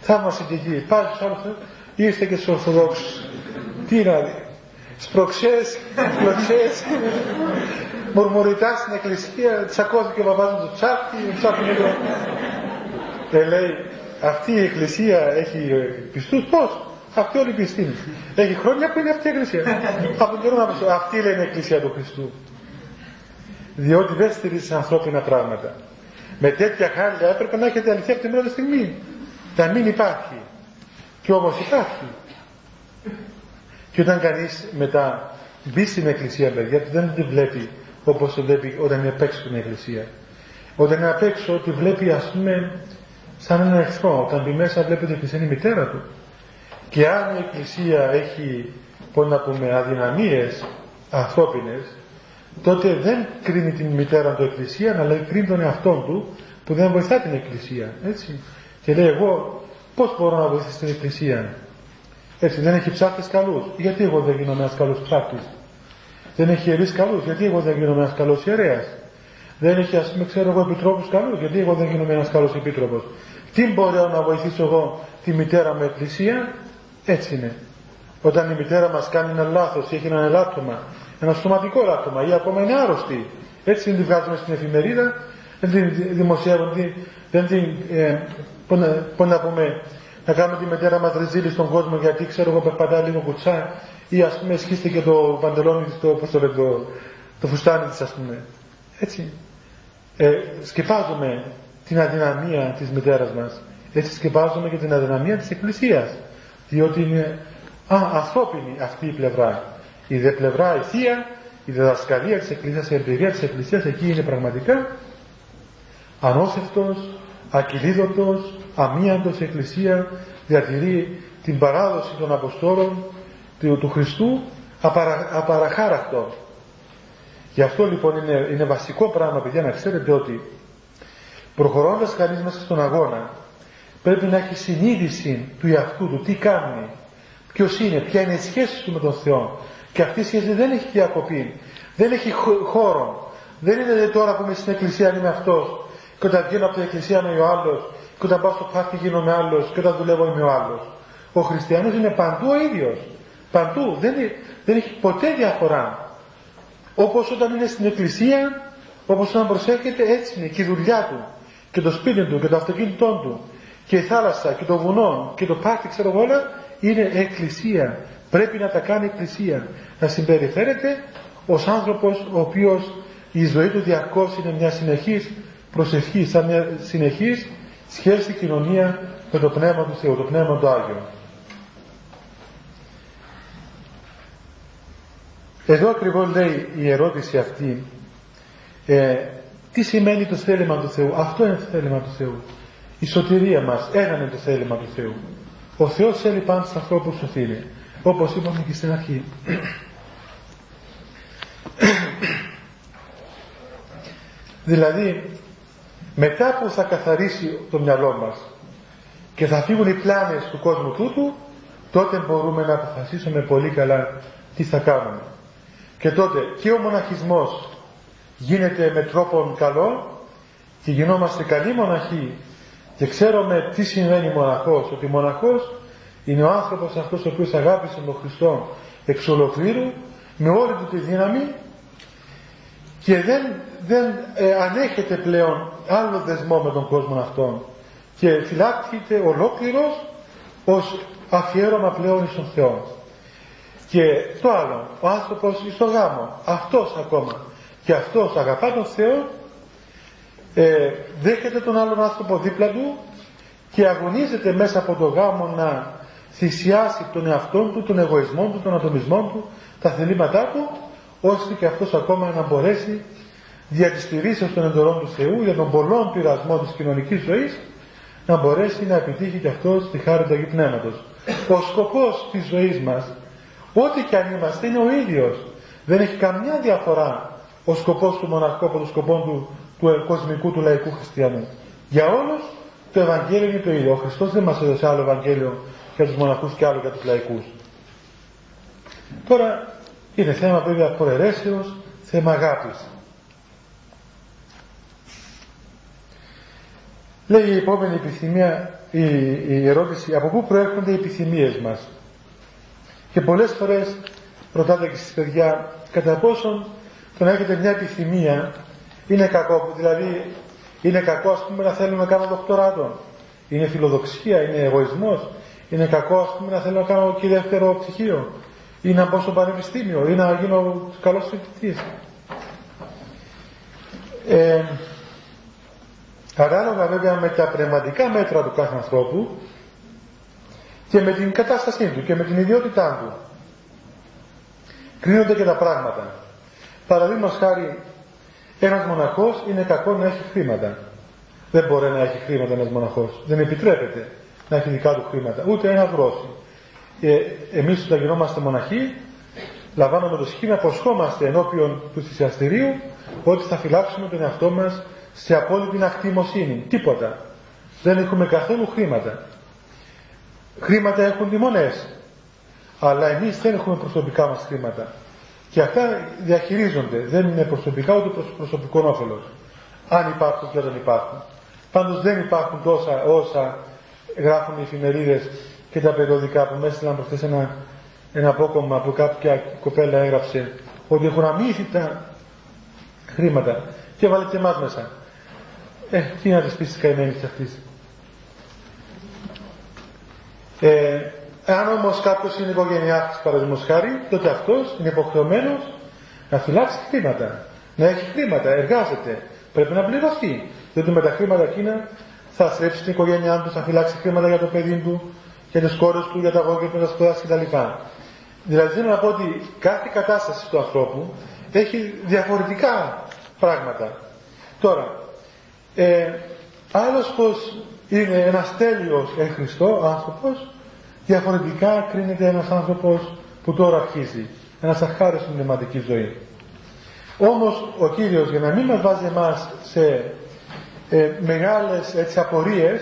Θαύμασε και εκεί. Πάλι στου άλλου, ήρθε και στους Ορθοδόξους. Τι να δει. Σπροξές, κλωτσέ, μουρμουριτά στην εκκλησία, τσακώθηκε ο παπά του τσάπι, ψάχνει το. Ε, λέει, αυτή η εκκλησία έχει πιστούς; Πώς; Αυτή όλη η πιστή Έχει χρόνια που είναι αυτή η εκκλησία. Από τον καιρό να πει, αυτή λέει είναι η εκκλησία του Χριστού. Διότι δεν στηρίζεις ανθρώπινα πράγματα. Με τέτοια χάρια έπρεπε να έχετε αλήθεια από την πρώτη στιγμή. Να μην υπάρχει. Και όμως υπάρχει. Και όταν κανείς μετά μπει στην εκκλησία, παιδιά, δεν τη βλέπει όπως το βλέπει όταν είναι απ' έξω την εκκλησία. Όταν είναι απ' έξω, τη βλέπει ας πούμε σαν ένα εχθρό. Όταν μπει μέσα, βλέπει ότι η εκκλησία είναι η μητέρα του. Και αν η Εκκλησία έχει, πώς να πούμε, αδυναμίες ανθρώπινες, τότε δεν κρίνει την μητέρα του Εκκλησία, αλλά κρίνει τον εαυτό του που δεν βοηθά την Εκκλησία. Έτσι. Και λέει εγώ πώς μπορώ να βοηθήσω την Εκκλησία; Έτσι, δεν έχει ψάκτες καλούς. Γιατί εγώ δεν γίνομαι ένας καλός ψάκτης. Δεν έχει ιερείς καλούς. Γιατί εγώ δεν γίνομαι ένας καλός ιερέας; Δεν έχει, ας πούμε, ξέρω εγώ, επιτρόπους καλούς. Γιατί εγώ δεν γίνομαι ένας καλός επίτροπος; Τι μπορώ να βοηθήσω εγώ τη μητέρα μου Εκκλησία; Έτσι είναι. Όταν η μητέρα μας κάνει ένα λάθος ή έχει ένα ελάττωμα, ένα σωματικό ελάττωμα ή ακόμα είναι άρρωστη, έτσι δεν τη βγάζουμε στην εφημερίδα, δεν την δημοσιεύουν, δεν την, ε, πώς να πούμε, να κάνουμε τη μητέρα μας ρεζίλη στον κόσμο γιατί ξέρω εγώ περπατά λίγο κουτσά ή ας πούμε σχίστε και το παντελόνι της, το, πώς το, το, το φουστάνι της ας πούμε. Έτσι. Ε, σκεπάζουμε την αδυναμία της μητέρας μας. Έτσι σκεπάζουμε και την αδυναμία της Εκκλησίας διότι είναι α, ανθρώπινη αυτή η πλευρά. Η δε πλευρά η θεία, η διδασκαλία της Εκκλησίας, η εμπειρία της Εκκλησίας εκεί είναι πραγματικά ανώσευτος, ακυλίδωτος, αμίαντος η Εκκλησία διατηρεί την παράδοση των Αποστόλων του, του Χριστού απαρα, απαραχάρακτο. Γι' αυτό λοιπόν είναι, είναι βασικό πράγμα παιδιά να ξέρετε ότι προχωρώντας κανείς μέσα στον αγώνα πρέπει να έχει συνείδηση του εαυτού του, τι κάνει, ποιος είναι, ποια είναι η σχέση του με τον Θεό. Και αυτή η σχέση δεν έχει διακοπή, δεν έχει χώρο. Δεν είναι τώρα που είμαι στην εκκλησία είμαι αυτός, και όταν βγαίνω από την εκκλησία είμαι ο άλλος, και όταν πάω στο πάρτι γίνομαι άλλος, και όταν δουλεύω είμαι ο άλλος. Ο χριστιανός είναι παντού ο ίδιος. Παντού. Δεν, δεν έχει ποτέ διαφορά. όπως όταν είναι στην εκκλησία όπως όταν προσέρχεται έτσι είναι και η δουλειά του και το σπίτι του και το αυτοκίνητό του και η θάλασσα και το βουνό και το πάρτι ξέρω εγώ όλα είναι εκκλησία πρέπει να τα κάνει εκκλησία να συμπεριφέρεται ως άνθρωπος ο οποίος η ζωή του διαρκώς είναι μια συνεχής προσευχή σαν μια συνεχής σχέση κοινωνία με το Πνεύμα του Θεού, το Πνεύμα του Άγιο. Εδώ ακριβώς λέει η ερώτηση αυτή ε, τι σημαίνει το θέλημα του Θεού; Αυτό είναι το θέλημα του Θεού. Η σωτηρία μας, ένα είναι το θέλημα του Θεού. Ο Θεός θέλει πάντα στους ανθρώπους σωθήνει. Όπως είπαμε και στην αρχή. δηλαδή, μετά που θα καθαρίσει το μυαλό μας και θα φύγουν οι πλάνες του κόσμου τούτου, τότε μπορούμε να αποφασίσουμε πολύ καλά τι θα κάνουμε. Και τότε και ο μοναχισμός γίνεται με τρόπο καλό και γινόμαστε καλοί μοναχοί και ξέρουμε τι σημαίνει μοναχός, ότι μοναχός είναι ο άνθρωπος αυτός ο οποίος αγάπησε τον Χριστό εξ ολοκλήρου με όλη του τη δύναμη και δεν, δεν ε, ανέχεται πλέον άλλο δεσμό με τον κόσμο αυτόν και φυλάχθηκε ολόκληρος ως αφιέρωμα πλέον στον Θεό. Και το άλλο, ο άνθρωπος στο γάμο, αυτός ακόμα και αυτός αγαπά τον Θεό ε, δέχεται τον άλλον άνθρωπο δίπλα του και αγωνίζεται μέσα από το γάμο να θυσιάσει τον εαυτό του, τον εγωισμό του, τον ατομισμό του, τα θελήματά του, ώστε και αυτός ακόμα να μπορέσει δια της στηρίσεως των εντορών του Θεού, για τον πολλών πειρασμό της κοινωνικής ζωής, να μπορέσει να επιτύχει και αυτός τη χάρη του Αγίου Πνεύματος. Ο σκοπός της ζωής μας, ό,τι και αν είμαστε, είναι ο ίδιος. Δεν έχει καμιά διαφορά ο σκοπός του μοναχού από τον σκοπό του, του κοσμικού του λαϊκού χριστιανού. Για όλους το Ευαγγέλιο είναι το ίδιο. Ο Χριστός δεν μας έδωσε άλλο Ευαγγέλιο για τους μοναχούς και άλλο για τους λαϊκούς. Τώρα είναι θέμα βέβαια προαιρέσεως, θέμα αγάπης. Λέει η επόμενη επιθυμία, η, η ερώτηση, από πού προέρχονται οι επιθυμίες μας. Και πολλές φορές ρωτάτε και στις παιδιά, κατά πόσον το να έχετε μια επιθυμία είναι κακό, δηλαδή είναι κακό ας πούμε να θέλουμε να κάνω δοκτοράτο. Είναι φιλοδοξία, είναι εγωισμός. Είναι κακό ας πούμε να θέλω να κάνω και δεύτερο ψυχείο. Ή να μπω στο πανεπιστήμιο ή να γίνω καλός φοιτητής. Ε, Ανάλογα βέβαια με τα πνευματικά μέτρα του κάθε ανθρώπου και με την κατάστασή του και με την ιδιότητά του. Κρίνονται και τα πράγματα. Παραδείγματος χάρη, ένας μοναχός είναι κακό να έχει χρήματα. Δεν μπορεί να έχει χρήματα ένας μοναχός. Δεν επιτρέπεται να έχει δικά του χρήματα. Ούτε ένα γρόση. Ε, Εμείς όταν γινόμαστε μοναχοί, λαμβάνουμε το σχήμα, προσχόμαστε ενώπιον του θυσιαστηρίου ότι θα φυλάξουμε τον εαυτό μας σε απόλυτη ακτιμοσύνη. Τίποτα. Δεν έχουμε καθόλου χρήματα. Χρήματα έχουν τιμονές. Αλλά εμείς δεν έχουμε προσωπικά μας χρήματα. Και αυτά διαχειρίζονται. Δεν είναι προσωπικά ούτε προς προσωπικό όφελος. Αν υπάρχουν και δεν υπάρχουν. Πάντως δεν υπάρχουν τόσα όσα γράφουν οι εφημερίδες και τα περιοδικά που μέσα να προχθές ένα, ένα απόκομμα που κάποια κοπέλα έγραψε ότι έχουν αμύθιτα χρήματα και βάλε και εμάς μέσα. Ε, τι να της πεις καημένης αυτής. Ε, αν όμως κάποιος είναι οικογενειά παραδείγματος χάρη, τότε αυτός είναι υποχρεωμένος να φυλάξει χρήματα. Να έχει χρήματα, εργάζεται. Πρέπει να πληρωθεί. Διότι με τα χρήματα εκείνα θα στρέψει την οικογένειά του, θα φυλάξει χρήματα για το παιδί του, για τις κόρες του, για τα αγόρια που θα σπουδάσει κτλ. Δηλαδή θέλω να πω ότι κάθε κατάσταση του ανθρώπου έχει διαφορετικά πράγματα. Τώρα, ε, άλλος πως είναι ένας τέλειος εν Χριστώ άνθρωπος, διαφορετικά κρίνεται ένας άνθρωπος που τώρα αρχίζει, ένας αχάριστος στην πνευματικής ζωής. Όμως ο Κύριος για να μην μας βάζει εμάς σε ε, μεγάλες έτσι, απορίες,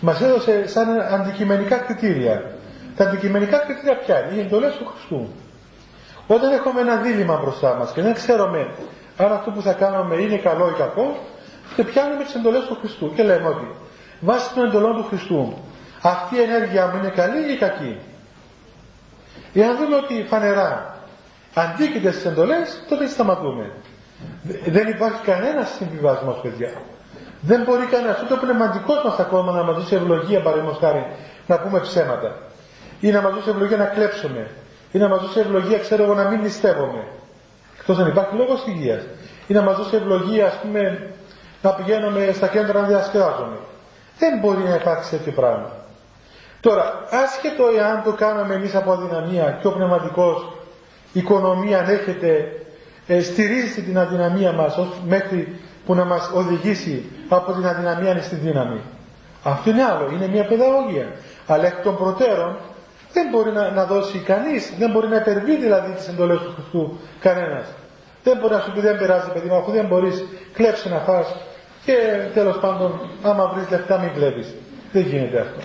μας έδωσε σαν αντικειμενικά κριτήρια. Τα αντικειμενικά κριτήρια ποια είναι, οι εντολές του Χριστού. Όταν έχουμε ένα δίλημα μπροστά μας και δεν ξέρουμε αν αυτό που θα κάνουμε είναι καλό ή κακό, και πιάνουμε τις εντολές του Χριστού και λέμε ότι βάσει των εντολών του Χριστού αυτή η ενέργεια μου είναι καλή ή κακή; Εάν δούμε ότι φανερά αντίκειται στις εντολές, τότε σταματούμε. Δεν υπάρχει κανένα συμβιβασμός, παιδιά. Δεν μπορεί κανένας, ούτε ο πνευματικός μας ακόμα να μας δώσει ευλογία, παραδείγματος χάρη, να πούμε ψέματα. Ή να μας δώσει ευλογία να κλέψουμε. Ή να μας δώσει ευλογία, ξέρω εγώ, να μην νηστεύουμε. Εκτός αν υπάρχει λόγος υγείας. Ή να μας δώσει ευλογία, ας πούμε, να πηγαίνουμε στα κέντρα να διασκεδάζουμε. Δεν μπορεί να υπάρξει τέτοιο πράγμα. Τώρα, άσχετο εάν το κάναμε εμείς από αδυναμία και ο πνευματικός οικονομία ανέχεται, ε, στηρίζει την αδυναμία μας μέχρι που να μας οδηγήσει από την αδυναμία στη δύναμη. Αυτό είναι άλλο, είναι μια παιδαγωγία. Αλλά εκ των προτέρων δεν μπορεί να, να δώσει κανείς, δεν μπορεί να υπερβεί δηλαδή τις εντολές του Χριστού κανένας. Δεν μπορεί να σου πει δεν πειράζει παιδί μου, αφού δεν μπορείς κλέψει να φας και τέλος πάντων άμα βρεις λεφτά μην κλέβεις. Δεν γίνεται αυτό.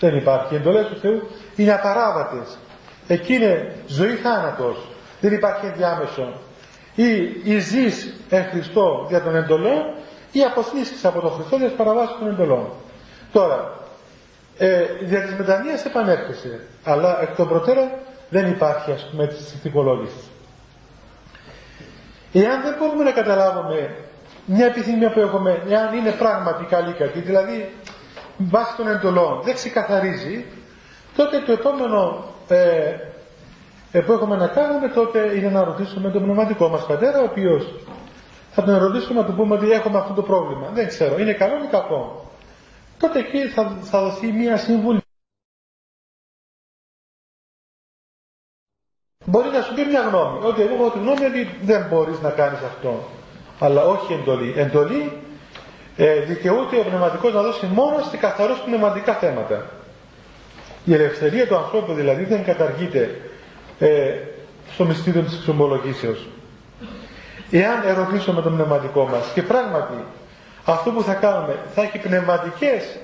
Δεν υπάρχει. Οι εντολές του Θεού είναι απαράβατες. Εκεί είναι ζωή θάνατος. Δεν υπάρχει ενδιάμεσο. Ή, ή ζεις εν Χριστώ δια των εντολών ή αποθνίσκεις από τον Χριστό για παραβάσεις των εντολών. Τώρα, ε, δια της μετανοίας επανέρχεσαι. Αλλά εκ των προτέρων δεν υπάρχει ας πούμε της ηθικολόγησης. Εάν δεν μπορούμε να καταλάβουμε μια επιθυμία που έχουμε, εάν είναι πράγματι καλή κακή, δηλαδή βάσει των εντολών δεν ξεκαθαρίζει, τότε το επόμενο ε, ε, που έχουμε να κάνουμε τότε είναι να ρωτήσουμε τον πνευματικό μας πατέρα, ο οποίος θα τον ρωτήσουμε να του πούμε ότι έχουμε αυτό το πρόβλημα. Δεν ξέρω, είναι καλό ή κακό. Τότε εκεί θα, θα δοθεί μία συμβουλή. Μπορεί να σου πει μια γνώμη, ότι εγώ έχω τη γνώμη ότι δεν μπορείς να κάνεις αυτό. Αλλά όχι εντολή. Εντολή ε, δικαιούται ο πνευματικός να δώσει μόνο σε καθαρός πνευματικά θέματα. Η ελευθερία του ανθρώπου δηλαδή δεν καταργείται ε, στο μυστήριο της εξομολογήσεως. Εάν ερωτήσουμε το πνευματικό μας και πράγματι αυτό που θα κάνουμε θα έχει πνευματικές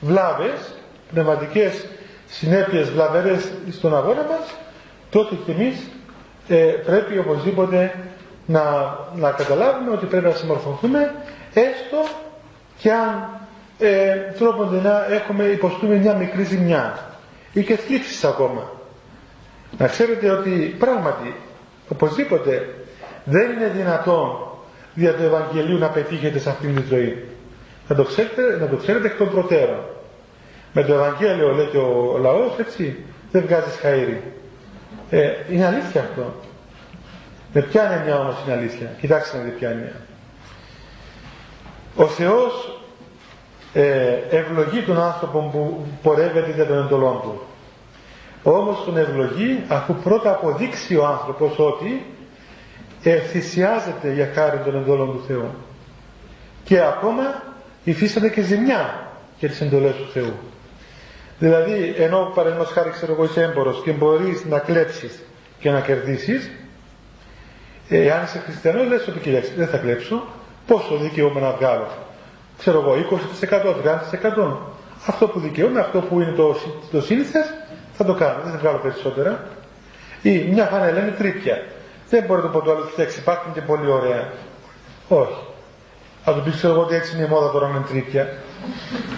βλάβες, πνευματικές συνέπειες βλαβερές στον αγώνα μας, τότε και εμείς ε, πρέπει οπωσδήποτε να, να καταλάβουμε ότι πρέπει να συμμορφωθούμε έστω και αν ε, τρόπον να έχουμε υποστούμε μια μικρή ζημιά ή και θλίψεις ακόμα. Να ξέρετε ότι πράγματι οπωσδήποτε δεν είναι δυνατόν δια του Ευαγγελίου να πετύχετε σε αυτήν τη ζωή. Να το ξέρετε, να το ξέρετε εκ των προτέρων. Με το Ευαγγέλιο λέει και ο λαός έτσι δεν βγάζει χαΐρι. Ε, είναι αλήθεια αυτό. Με ποια έννοια όμως είναι αλήθεια. Κοιτάξτε να δει ποια έννοια. Ο Θεός ε, ευλογεί τον άνθρωπο που πορεύεται για τον εντολών του. Όμως τον ευλογεί αφού πρώτα αποδείξει ο άνθρωπος ότι ε, θυσιάζεται για χάρη των εντολών του Θεού. Και ακόμα υφίσταται και ζημιά για τις εντολές του Θεού. Δηλαδή, ενώ παραδείγματος χάρη ξέρω εγώ είσαι έμπορος και μπορείς να κλέψεις και να κερδίσεις, ε, αν είσαι χριστιανός λες ότι κοιτάξτε δεν θα κλέψω, πόσο δικαιούμαι να βγάλω. Ξέρω εγώ 20%, 30%. Αυτό που δικαιούμαι, αυτό που είναι το, το σύνηθες, θα το κάνω, δεν θα βγάλω περισσότερα. Ή μια φανέλα είναι τρίπια. Δεν μπορεί να το πω το άλλο, κοιτάξτε, υπάρχουν και πολύ ωραία. Όχι. Θα του πεις, ξέρω εγώ ότι έτσι είναι η μόδα τώρα με τρίπια.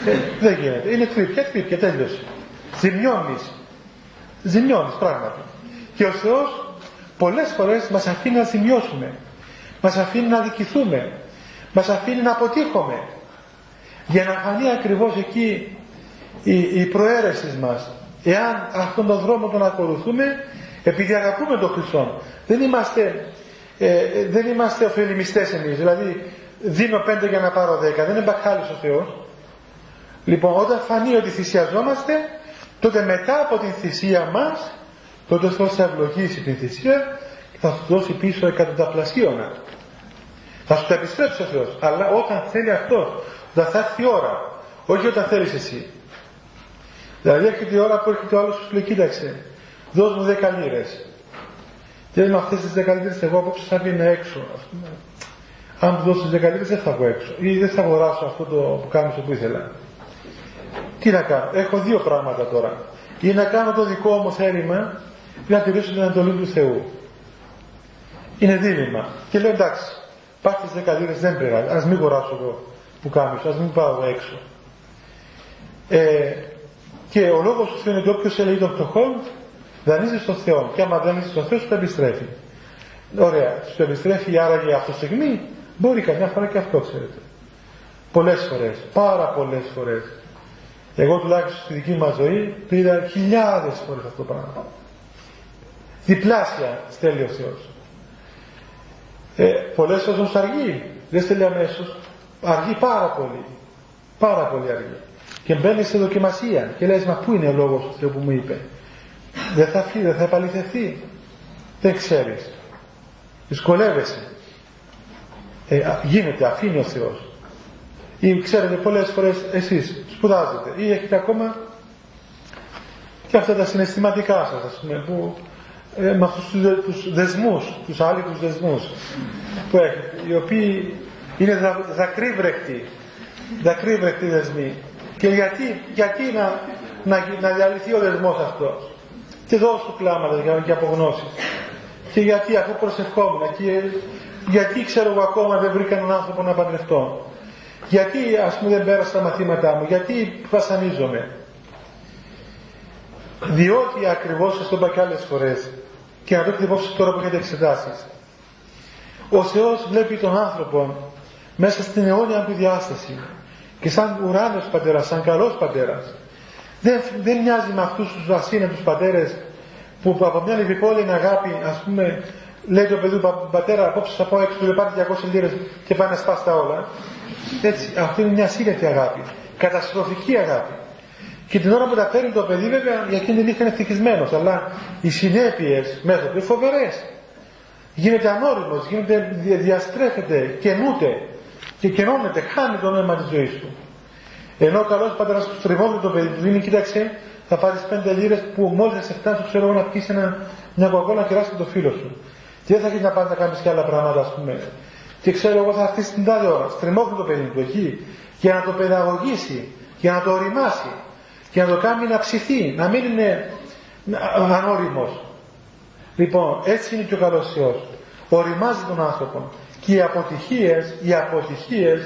Ε, δεν γίνεται. Είναι τρίπια, τρίπια, τέλειωσε. Ζημιώνεις. Ζημιώνεις πράγματι. Και ο Θεός πολλές φορές μας αφήνει να ζημιώσουμε. Μας αφήνει να δικηθούμε. Μας αφήνει να αποτύχουμε. Για να φανεί ακριβώς εκεί η, η προαίρεσης μας εάν αυτόν τον δρόμο τον ακολουθούμε επειδή αγαπούμε τον Χριστό δεν είμαστε ε, δεν είμαστε ωφελημιστές εμείς. Δηλαδή δίνω πέντε για να πάρω δέκα. Δεν είναι μπαχάλης ο Θεός. Λοιπόν όταν φανεί ότι θυσιαζόμαστε τότε μετά από την θυσία μας τότε ο Θεός θα ευλογήσει την θυσία και θα σου δώσει πίσω εκατονταπλασίωνα θα σου τα επιστρέψει ο Θεός αλλά όταν θέλει αυτό όταν θα έρθει η ώρα όχι όταν θέλεις εσύ Δηλαδή έρχεται η ώρα που έρχεται ο άλλος σου λέει: Κοίταξε, δώσ' μου 10 λίρες. Και με αυτές τις 10 λίρες, εγώ απόψε θα βγει έξω. Αν μου δώσεις 10 λίρες, δεν θα βγω έξω. Ή δεν θα αγοράσω αυτό το που κάνω που ήθελα. Τι να κάνω. Έχω δύο πράγματα τώρα. Ή να κάνω το δικό μου θέλημα ή να τηρήσω την εντολή του Θεού. Είναι δίλημα. Και λέω εντάξει, πάρτε τι 10 λίρε δεν πειράζει. Α μην αγοράσω εγώ που κάνω, ας μην πάω έξω. Ε, και ο λόγος του Θεού είναι ότι όποιος έλεγε των φτωχών Δανείζεις στον Θεό και άμα δανείζεις στον Θεό σου το επιστρέφει. Ωραία, σου το επιστρέφει άραγε αυτό στιγμή. Μπορεί καμιά φορά και αυτό ξέρετε. Πολλές φορές, πάρα πολλές φορές. Εγώ τουλάχιστον στη δική μας ζωή το είδα χιλιάδες φορές αυτό το πράγμα. Διπλάσια στέλνει ο Θεός. Ε, πολλές φορές αργεί. Δεν στέλνει αμέσως. Αργεί πάρα πολύ. Πάρα πολύ αργεί. Και μπαίνει σε δοκιμασία και λες μα πού είναι ο λόγος του Θεού που μου είπε; Δεν θα φύγει, δεν θα επαληθευτεί. Δεν ξέρεις. Δυσκολεύεσαι. Ε, γίνεται, αφήνει ο Θεός. Ή ξέρετε πολλές φορές εσείς σπουδάζετε ή έχετε ακόμα και αυτά τα συναισθηματικά σας ας πούμε που ε, με αυτούς τους δεσμούς, τους άλλους δεσμούς που έχετε, οι οποίοι είναι δα, δακρύβρεκτοι, δακρύβρεκτοι δεσμοί. Και γιατί, γιατί να, να, να διαλυθεί ο δεσμός αυτός; Και δώσου κλάματα για, για απογνώσεις. Και γιατί αφού προσευχόμουν και γιατί ξέρω εγώ ακόμα δεν βρήκα έναν άνθρωπο να παντρευτώ; Γιατί ας πούμε δεν πέρασα τα μαθήματά μου; Γιατί βασανίζομαι; Διότι ακριβώς σας το είπα και άλλες φορές και να το έχετε υπόψη τώρα που έχετε εξετάσεις. Ο Θεός βλέπει τον άνθρωπο μέσα στην αιώνια του διάσταση και σαν ουράνιος πατέρας, σαν καλός πατέρας. Δεν, δεν μοιάζει με αυτούς τους ασύνετους πατέρες που από μια λιβικόλυνη αγάπη ας πούμε λέει το παιδί του πατέρα απόψε θα πάω έξω και πάρει 200 λίρες και πάει να σπάσει τα όλα. Έτσι, αυτή είναι μια σύννετη αγάπη. Καταστροφική αγάπη. Και την ώρα που τα φέρνει το παιδί, βέβαια, για εκείνη την είναι ευτυχισμένος. Αλλά οι συνέπειες μέσα του είναι φοβερές. Γίνεται ανώριμος, γίνεται, διαστρέφεται, καινούται και κενώνεται, χάνει το νόημα της ζωής του. Ενώ ο καλός πατέρας του στριμώχνει το παιδί του, δίνει, κοίταξε, θα πάρεις πέντε λίρες που μόλις σε φτάσει, ξέρω να πιει μια κοκκόνα και ράσει το φίλο σου. Και δεν θα έχεις να πάρει να κάνεις και άλλα πράγματα, ας πούμε. Και ξέρω εγώ θα χτίσει την τάδε ώρα. Στριμώχνει το παιδί του εκεί για να το παιδαγωγήσει, για να το οριμάσει και να το κάνει να ψηθεί, να μην είναι ανώριμος. Λοιπόν, έτσι είναι και ο καλός Θεός. Οριμάζει τον άνθρωπο. Και οι αποτυχίες, οι αποτυχίες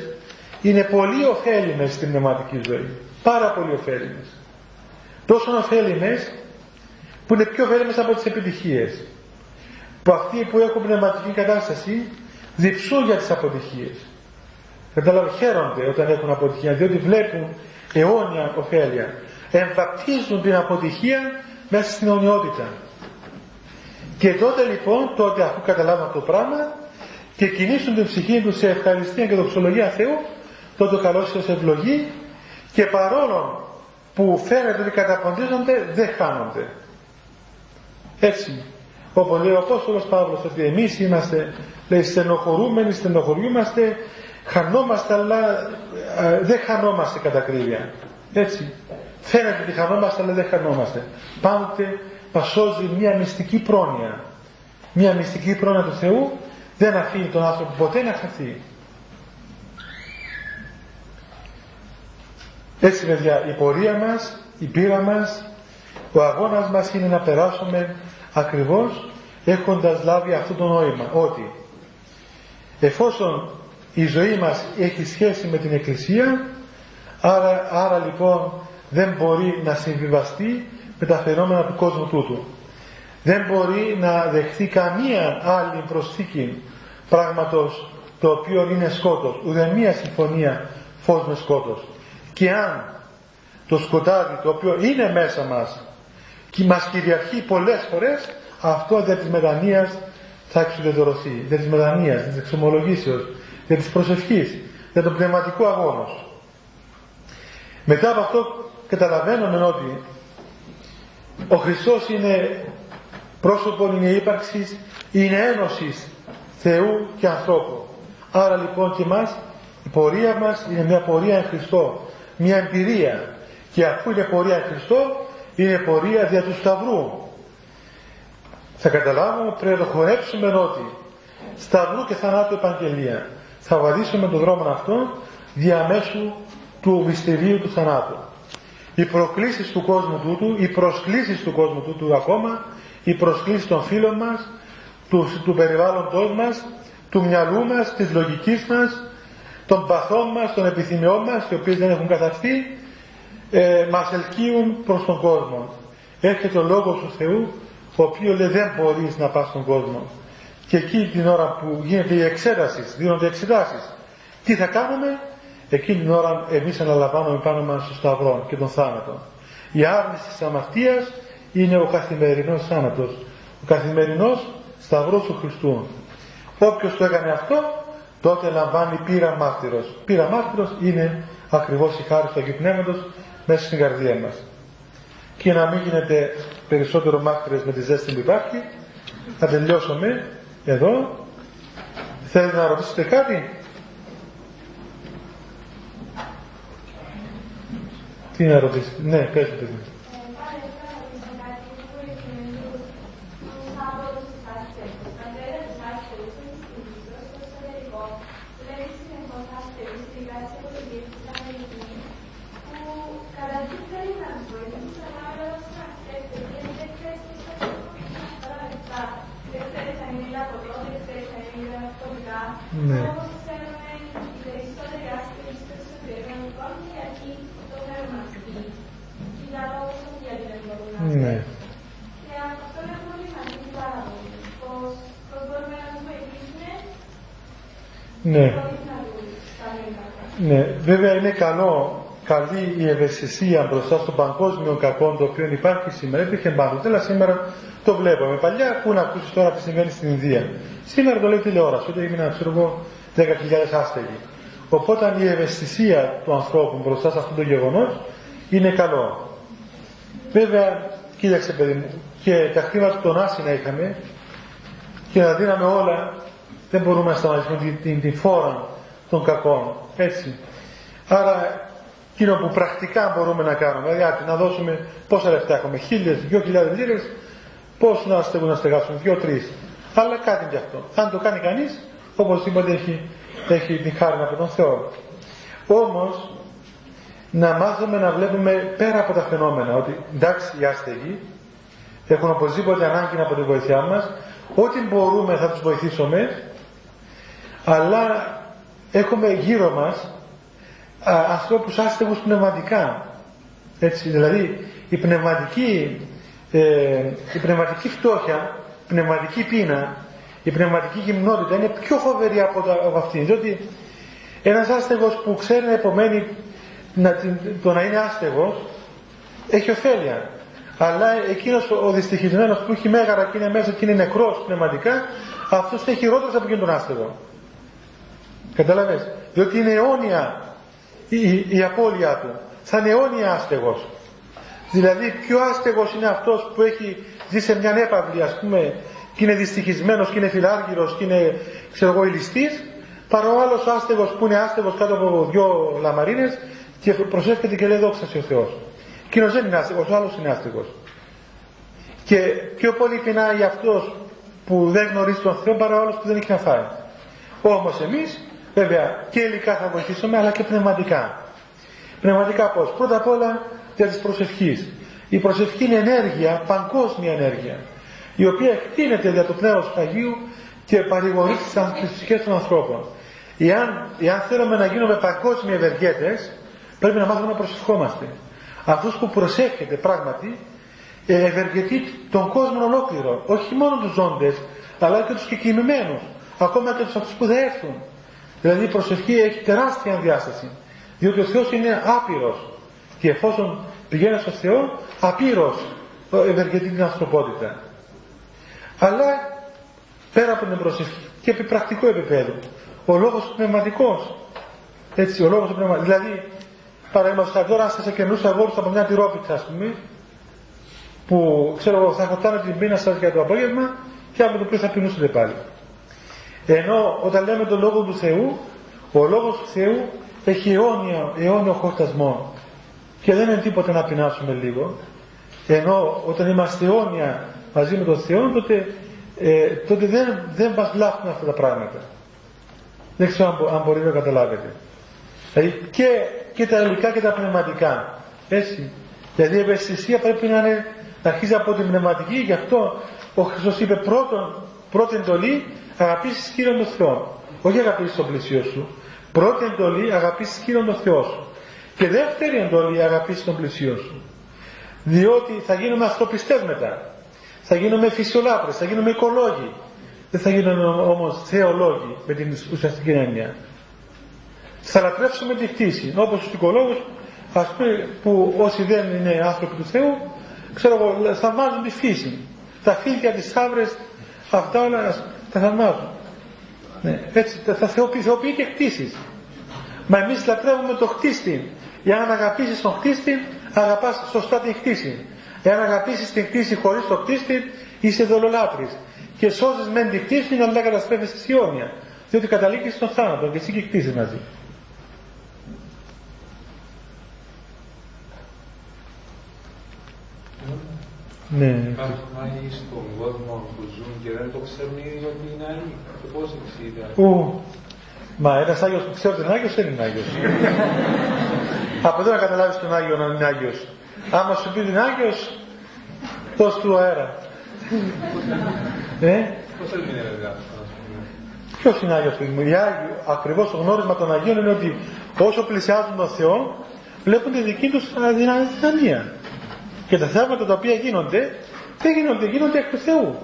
είναι πολύ ωφέλιμες στην πνευματική ζωή. Πάρα πολύ ωφέλιμες. Τόσο ωφέλιμες που είναι πιο ωφέλιμες από τις επιτυχίες. Που αυτοί που έχουν πνευματική κατάσταση διψούν για τις αποτυχίες. Κατάλαβε, χαίρονται όταν έχουν αποτυχία, διότι βλέπουν αιώνια ωφέλεια εμβαπτίζουν την αποτυχία μέσα στην αιωνιότητα. Και τότε λοιπόν, τότε αφού καταλάβουν αυτό το πράγμα και κινήσουν την ψυχή τους σε ευχαριστία και δοξολογία Θεού, τότε ο καλός Θεός ευλογεί και παρόλο που φαίνεται ότι καταποντίζονται, δεν χάνονται. Έτσι. Όπως λέει ο Απόστολος Παύλος ότι εμείς είμαστε λέει, στενοχωρούμενοι, στενοχωριούμαστε, χανόμαστε αλλά ε, δεν χανόμαστε κατά κρύβια. Έτσι. Φαίνεται ότι χανόμαστε, αλλά δεν χανόμαστε. Πάντοτε πασώζει μια μυστική πρόνοια. Μια μυστική πρόνοια του Θεού δεν αφήνει τον άνθρωπο ποτέ να χαθεί. Έτσι παιδιά, η πορεία μας, η πείρα μας, ο αγώνας μας είναι να περάσουμε ακριβώς έχοντας λάβει αυτό το νόημα, ότι εφόσον η ζωή μας έχει σχέση με την Εκκλησία, άρα, άρα λοιπόν δεν μπορεί να συμβιβαστεί με τα φαινόμενα του κόσμου τούτου. Δεν μπορεί να δεχθεί καμία άλλη προσθήκη πράγματος το οποίο είναι σκότος. Ούτε μία συμφωνία φως με σκότος. Και αν το σκοτάδι το οποίο είναι μέσα μας και μας κυριαρχεί πολλές φορές αυτό δεν της μετανοίας θα εξουδετερωθεί. Δεν της μετανοίας, της εξομολογήσεως, δεν της προσευχής, για τον πνευματικό αγώνος. Μετά από αυτό καταλαβαίνουμε ότι ο Χριστός είναι πρόσωπο, είναι ύπαρξης, είναι ένωσης Θεού και ανθρώπου. Άρα λοιπόν και εμάς η πορεία μας είναι μια πορεία εν Χριστώ, μια εμπειρία. Και αφού είναι πορεία εν Χριστώ, είναι πορεία δια του Σταυρού. Θα καταλάβουμε, πρέπει να το χορέψουμε ότι Σταυρού και θανάτου επαγγελία. Θα βαδίσουμε τον δρόμο αυτό διαμέσου του μυστηρίου του θανάτου οι προκλήσεις του κόσμου τούτου, οι προσκλήσεις του κόσμου τούτου ακόμα, οι προσκλήσεις των φίλων μας, του, του περιβάλλοντος μας, του μυαλού μας, της λογικής μας, των παθών μας, των επιθυμιών μας, οι οποίες δεν έχουν καθαστεί, ε, μας ελκύουν προς τον κόσμο. Έρχεται ο Λόγος του Θεού ο οποίος λέει δεν μπορείς να πας στον κόσμο και εκεί την ώρα που γίνεται η εξέταση, δίνονται εξετάσεις, τι θα κάνουμε, εκείνη την ώρα εμείς αναλαμβάνουμε πάνω μας στο σταυρό και τον θάνατο. Η άρνηση της αμαρτίας είναι ο καθημερινός θάνατος. Ο καθημερινός σταυρός του Χριστού. Όποιος το έκανε αυτό, τότε λαμβάνει πείρα μάρτυρος. Πείρα μάρτυρος είναι ακριβώς η χάρη του Αγίου Πνεύματος μέσα στην καρδία μας. Και να μην γίνετε περισσότερο μάρτυρες με τη ζέστη που υπάρχει, θα τελειώσουμε εδώ. Θέλετε να ρωτήσετε κάτι; Τι να ρωτήσετε. Ναι, πέστε Ναι. Ναι, βέβαια είναι καλό, καλή η ευαισθησία μπροστά στον παγκόσμιο κακό το οποίο υπάρχει σήμερα. Υπήρχε πάντοτε, αλλά σήμερα το βλέπουμε. Παλιά, πού να ακούσεις τώρα τι συμβαίνει στην Ινδία. Σήμερα το λέει τηλεόραση, ότι έμειναν, ξέρω εγώ, 10.000 άστεγοι. Οπότε η ευαισθησία του ανθρώπου μπροστά σε αυτό το γεγονός είναι καλό. Βέβαια, κοίταξε παιδί μου, και τα χρήματα των άσυνα είχαμε και να δίναμε όλα, δεν μπορούμε να σταματήσουμε την, την, την φόρα των κακών. Έτσι. Άρα, εκείνο που πρακτικά μπορούμε να κάνουμε, δηλαδή να δώσουμε πόσα λεφτά έχουμε, χίλιες, δυο χιλιάδες λίρες, πώς να στεγούν να στεγάσουν, δύο-τρει. Αλλά κάτι γι' αυτό. Αν το κάνει κανείς, οπωσδήποτε έχει, έχει την χάρη από τον Θεό. Όμως, να μάθουμε να βλέπουμε πέρα από τα φαινόμενα ότι εντάξει οι άστεγοι έχουν οπωσδήποτε ανάγκη από τη βοήθειά μας ό,τι μπορούμε θα τους βοηθήσουμε αλλά έχουμε γύρω μας α, ανθρώπους άστεγους πνευματικά έτσι δηλαδή η πνευματική ε, η πνευματική φτώχεια πνευματική πείνα η πνευματική γυμνότητα είναι πιο φοβερή από, τα, από αυτήν διότι ένας άστεγος που ξέρει να επομένει να, το να είναι άστεγος έχει ωφέλεια. Αλλά εκείνος ο δυστυχισμένος που έχει μέγαρα και είναι μέσα και είναι νεκρός πνευματικά, αυτός έχει χειρότερο από εκείνον τον άστεγο. Καταλαβες; Διότι είναι αιώνια η, η, απώλειά του. Θα είναι αιώνια άστεγος. Δηλαδή πιο άστεγος είναι αυτός που έχει ζήσει σε μια έπαυλη ας πούμε και είναι δυστυχισμένος και είναι φιλάργυρος και είναι ξέρω εγώ ηλιστής παρά ο άλλος άστεγος που είναι άστεγος κάτω από δυο λαμαρίνες και προσεύχεται και λέει δόξα σε ο Θεός. Εκείνος δεν είναι άστεγος, ο άλλος είναι άστεγος. Και πιο πολύ πεινάει αυτός που δεν γνωρίζει τον Θεό παρά ο άλλος που δεν έχει να φάει. Όμως εμείς βέβαια και υλικά θα βοηθήσουμε αλλά και πνευματικά. Πνευματικά πώς; Πρώτα απ' όλα για της προσευχής. Η προσευχή είναι ενέργεια, παγκόσμια ενέργεια, η οποία εκτείνεται για το Πνεύμα του Αγίου και παρηγορεί τις ψυχές των ανθρώπων. Εάν, εάν θέλουμε να γίνουμε παγκόσμιοι ευεργέτες, Πρέπει να μάθουμε να προσευχόμαστε. Αυτό που προσεύχεται πράγματι ε, ευεργετεί τον κόσμο ολόκληρο. Όχι μόνο τους ζώντες, αλλά και τους κεκοιμημένους. Ακόμα και τους αυτούς που δεν έρθουν. Δηλαδή η προσευχή έχει τεράστια διάσταση. Διότι ο Θεός είναι άπειρος. Και εφόσον πηγαίνει στο Θεό, απείρο ευεργετεί την ανθρωπότητα. Αλλά πέρα από την προσευχή και επί πρακτικό επίπεδο. Ο λόγος πνευματικός. Έτσι, ο λόγος πνευματικό. Δηλαδή, Παραδείγματος χάρη τώρα, σε καινούριου αγόρου από μια τυρόπιτσα, ας πούμε, που ξέρω εγώ θα χωτάνε την πείνα σας για το απόγευμα και αύριο το πρωί θα πεινούσετε πάλι. Ενώ όταν λέμε τον λόγο του Θεού, ο λόγος του Θεού έχει αιώνιο, αιώνιο χορτασμό και δεν είναι τίποτα να πεινάσουμε λίγο. Ενώ όταν είμαστε αιώνια μαζί με τον Θεό, τότε, ε, τότε δεν, δεν μας βλάφουν αυτά τα πράγματα. Δεν ξέρω αν, αν μπορείτε να καταλάβετε. Δηλαδή και, και τα υλικά και τα πνευματικά. Έτσι. Δηλαδή η ευαισθησία πρέπει να, είναι, να αρχίζει από την πνευματική, γι' αυτό ο Χριστός είπε πρώτον, πρώτη εντολή αγαπήσεις Κύριον τον Θεό. Όχι αγαπήσεις τον πλησίο σου. Πρώτη εντολή αγαπήσεις Κύριον τον Θεό σου. Και δεύτερη εντολή αγαπήσεις τον πλησίο σου. Διότι θα γίνουμε αυτοπιστές μετά. θα γίνουμε φυσιολάτρες, θα γίνουμε οικολόγοι. Δεν θα γίνουμε όμως θεολόγοι με την ουσιαστική έννοια. Θα λατρεύσουμε τη κτήση. Όπως στους οικολόγους, ας πούμε, που όσοι δεν είναι άνθρωποι του Θεού, ξέρω εγώ, θαυμάζουν τη φύση. Τα φύλλα, τις άβρες, αυτά όλα τα θαυμάζουν. Ναι, έτσι θα θεοποιεί και κτήσεις. Μα εμείς λατρεύουμε το χτίστη. Για να αγαπήσεις τον χτίστη, αγαπάς σωστά την χτίση. Εάν αγαπήσεις την κτήση χωρίς το κτίστη, είσαι δολολάτρης. Και σώζεις μεν την κτήση, αλλά καταστρέφεις στη αιώνια. Διότι καταλήγεις στον θάνατο και εσύ και κτήσεις μαζί. Ναι. Υπάρχουν άλλοι στον κόσμο που ζουν και δεν το ξέρουν οι ίδιοι ότι είναι άλλοι. Και πώς εξηγείται. Ου, Μα ένας Άγιος που ξέρει ότι είναι Άγιος δεν είναι Άγιος. Από εδώ να καταλάβεις τον Άγιο να είναι Άγιος. Άμα σου πει ότι είναι Άγιος, δώσ' του αέρα. ε; Πώς ερμηνεύεται δηλαδή αυτό, Ποιος είναι Άγιος παιδί Ακριβώς το γνώρισμα των Αγίων είναι ότι όσο πλησιάζουν τον Θεό, βλέπουν τη δική τους αδυναμία. Και τα θέματα τα οποία γίνονται, δεν γίνονται, γίνονται εκ του Θεού.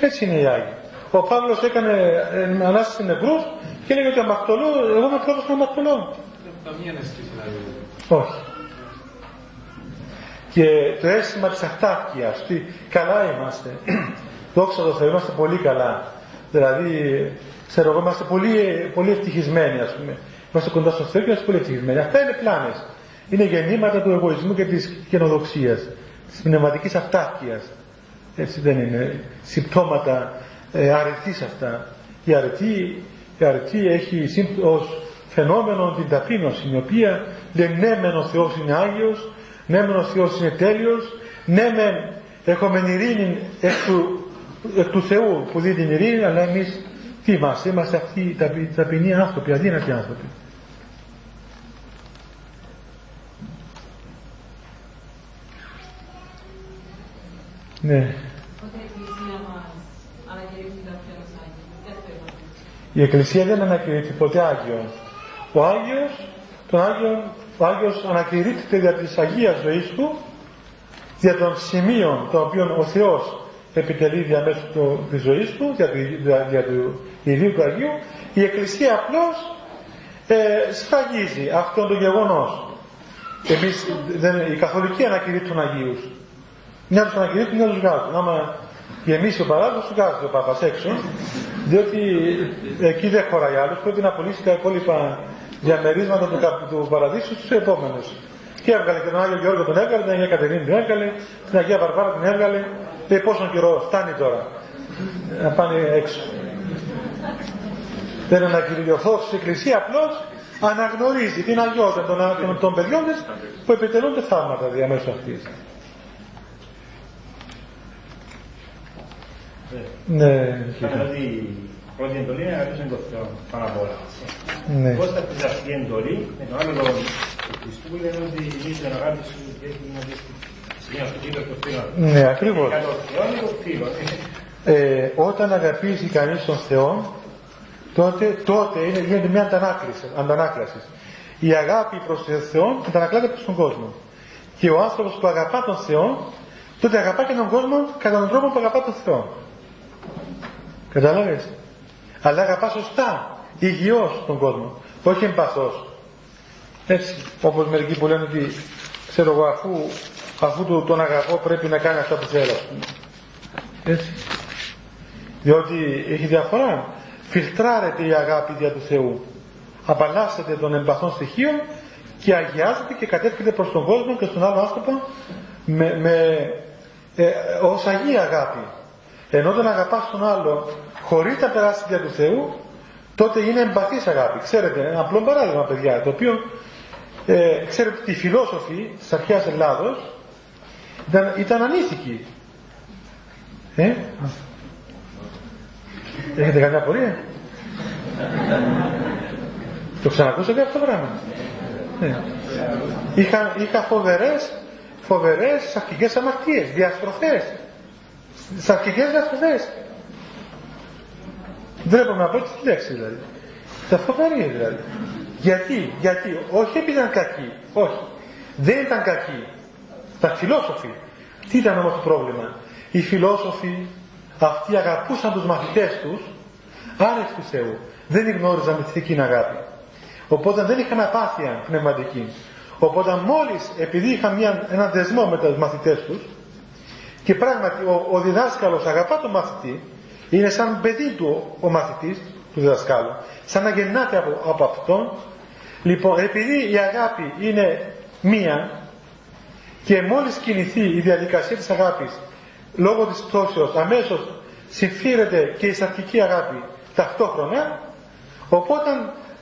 Έτσι είναι οι Άγιοι. Ο Παύλος έκανε ε, ανάσταση νεκρούς και έλεγε ότι αμαρτωλώ, εγώ είμαι πρώτος να αμαρτωλώ. Καμία Όχι. Και το αίσθημα της αυτάρκειας, ότι καλά είμαστε, δόξα τω Θεώ, είμαστε πολύ καλά. Δηλαδή, ξέρω εγώ, είμαστε πολύ, πολύ ευτυχισμένοι, ας πούμε. Είμαστε κοντά στο Θεό και είμαστε πολύ ευτυχισμένοι. Αυτά είναι πλάνες. Είναι γεννήματα του εγωισμού και της καινοδοξίας, της πνευματικής αυτάρκειας. Έτσι δεν είναι. Συμπτώματα ε, αρετής αυτά. Η αρετή, η αρετή έχει ως φαινόμενο την ταπείνωση, η οποία λέει ναι μεν ο Θεός είναι Άγιος, ναι μεν ο Θεός είναι τέλειος, ναι μεν έχουμε ειρήνη εκ του, εκ του Θεού που δίνει την ειρήνη, αλλά εμείς τι είμαστε, είμαστε αυτοί οι ταπεινοί άνθρωποι, αδύνατοι άνθρωποι. Ναι. Η Εκκλησία δεν ανακηρύττει ποτέ Άγιο. Ο Άγιος, τον Άγιο, ο Άγιος ανακηρύττεται για της Αγίας ζωής του, για των σημείων των οποίων ο Θεός επιτελεί διαμέσου του, της ζωής του, για, για, για του ιδίου του Αγίου, η Εκκλησία απλώς ε, σφραγίζει αυτόν τον γεγονός. Εμείς, δεν, οι καθολικοί ανακηρύττουν Αγίους. Μια τους ανακηρύττουν, μια τους βγάζουν. Άμα γεμίσει ο παράδοσος, τους βγάζει ο Πάπας έξω διότι εκεί δεν χωράει άλλος, πρέπει να πουλήσει τα υπόλοιπα διαμερίσματα του, του παραδείσου στους επόμενους. Και έβγαλε και τον Άγιο Γιώργο τον έβγαλε, την Αγία Κατερίνη την έβγαλε, την Αγία Βαρβάρα την έβγαλε. Λέει πόσο καιρό φτάνει τώρα να πάνε έξω. Δεν είναι ανακυριωθώς η Εκκλησία απλώς αναγνωρίζει την αγιότητα των, των, των παιδιών της που επιτελούνται θαύματα διαμέσου αυτής. Ναι. ότι η πρώτη εντολή είναι να αγαπήσουμε τον Θεό πάνω απ' όλα. Ναι. Πώς θα πεις αυτή η εντολή με τον άλλο λόγο του Χριστού που λένε ότι η την αγάπη σου και έχει να Ναι, ακριβώς. Ε, όταν αγαπήσει κανείς τον Θεό, τότε, τότε είναι, γίνεται μια αντανάκλαση, αντανάκλασης. Η αγάπη προς τον Θεό αντανακλάται προς τον κόσμο. Και ο άνθρωπος που αγαπά τον Θεό, τότε αγαπά και τον κόσμο κατά τον τρόπο που αγαπά τον Θεό. Κατάλαβες. Αλλά αγαπάς σωστά, υγιώς τον κόσμο. Όχι εμπαθώς. Έτσι, όπως μερικοί που λένε ότι ξέρω εγώ αφού, αφού τον αγαπώ πρέπει να κάνει αυτά που θέλω. Έτσι. Διότι έχει διαφορά. Φιλτράρεται η αγάπη δια του Θεού. Απαλλάσσεται των εμπαθών στοιχείων και αγιάζεται και κατεύχεται προς τον κόσμο και στον άλλο άνθρωπο με, με, ε, ως Αγία αγάπη. Ενώ όταν αγαπάς τον άλλο χωρίς να περάσεις δια του Θεού, τότε είναι εμπαθής αγάπη. Ξέρετε, ένα απλό παράδειγμα παιδιά, το οποίο ε, ξέρετε ότι οι φιλόσοφοι της αρχαίας Ελλάδος ήταν, ήταν ανήθικοι. Ε; Έχετε καμιά απορία; το ξανακούσατε αυτό το πράγμα; Ναι. Είχα, είχα φοβερές, φοβερές αρχικές αμαρτίες, διαστροφές. Σαρκικές διαστροφές. Δεν να πω τη λέξη δηλαδή. Τα φοβερή δηλαδή. Γιατί, γιατί, όχι επειδή ήταν κακοί, όχι. Δεν ήταν κακοί. Τα φιλόσοφοι. Τι ήταν όμως το πρόβλημα; οι φιλόσοφοι αυτοί αγαπούσαν τους μαθητές τους άνευ του Θεού. Δεν γνώριζαν μυστική αγάπη. Οπότε δεν είχαν απάθεια πνευματικής. Οπότε μόλις επειδή είχαν μια, έναν δεσμό με τους μαθητές τους και πράγματι ο, ο διδάσκαλος αγαπά τον μαθητή είναι σαν παιδί του ο μαθητής του διδασκάλου. Σαν να γεννάται από, από αυτόν. Λοιπόν επειδή η αγάπη είναι μία και μόλις κινηθεί η διαδικασία της αγάπης λόγω της πτώσεως αμέσως συμφύρεται και η σαρκική αγάπη ταυτόχρονα οπότε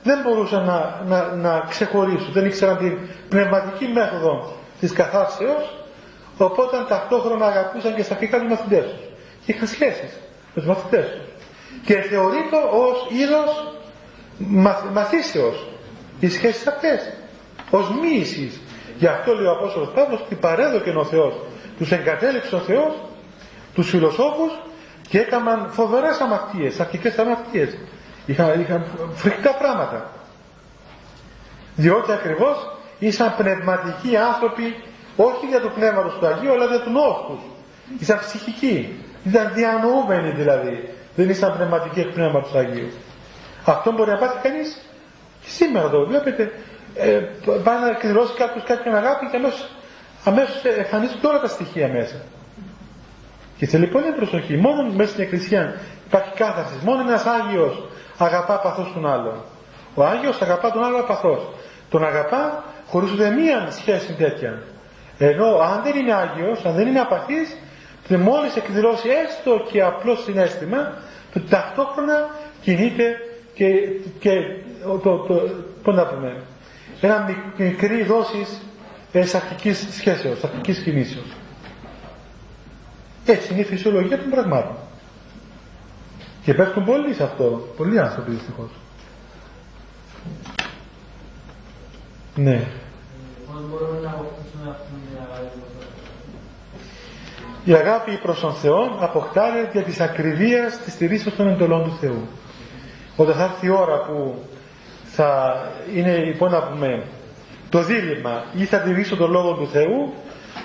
δεν μπορούσαν να, να, να ξεχωρίσουν δεν ήξεραν την πνευματική μέθοδο της καθάρσεως οπότε ταυτόχρονα αγαπούσαν και σαρκικά τους μαθητές τους και είχαν σχέσεις με τους μαθητές τους και θεωρείται ως είδος μαθ, μαθήσεως οι σχέσεις αυτές ως μοίησης γι' αυτό λέει ο Απόστολος Παύλος ότι παρέδοκε ο Θεός τους εγκατέλειψε ο Θεός τους φιλοσόφους και έκαναν φοβερές αμαρτίες, αρχικές αμαρτίες. Είχαν, είχαν φρικτά πράγματα. Διότι ακριβώς ήσαν πνευματικοί άνθρωποι όχι για το πνεύμα τους Αγίου αλλά για του νόου τους. Ήσαν ψυχικοί. Ήταν διανοούμενοι δηλαδή. Δεν ήσαν πνευματικοί εκ πνεύματος του Αγίου. Αυτό μπορεί να πάθει κανείς και σήμερα εδώ. Βλέπετε, ε, πάει να εκδηλώσει κάποιος κάποια αγάπη και αμέσως, αμέσως εμφανίζονται όλα τα στοιχεία μέσα. Και θέλει πολύ προσοχή. Μόνο μέσα στην Εκκλησία υπάρχει κάθαρσης. Μόνο ένας Άγιος αγαπά παθώ τον άλλον. Ο Άγιος αγαπά τον άλλο παθώ. Τον αγαπά χωρίς ούτε μία σχέση τέτοια. Ενώ αν δεν είναι Άγιος, αν δεν είναι απαθής, και μόλις εκδηλώσει έστω και απλό συνέστημα, το ταυτόχρονα κινείται και, και το, το, το, να πούμε, ένα μικρή δόσης αρχικής σχέσεως, αρχικής κινήσεως. Έτσι είναι η φυσιολογία των πραγμάτων. Και πέφτουν πολλοί σε αυτό. Πολλοί άνθρωποι δυστυχώς. Ναι. Η αγάπη προς τον Θεό αποκτάται δια της ακριβίας της στηρίσεως των εντολών του Θεού. Όταν θα έρθει η ώρα που θα είναι λοιπόν να πούμε το δίλημα ή θα τηρήσω τον Λόγο του Θεού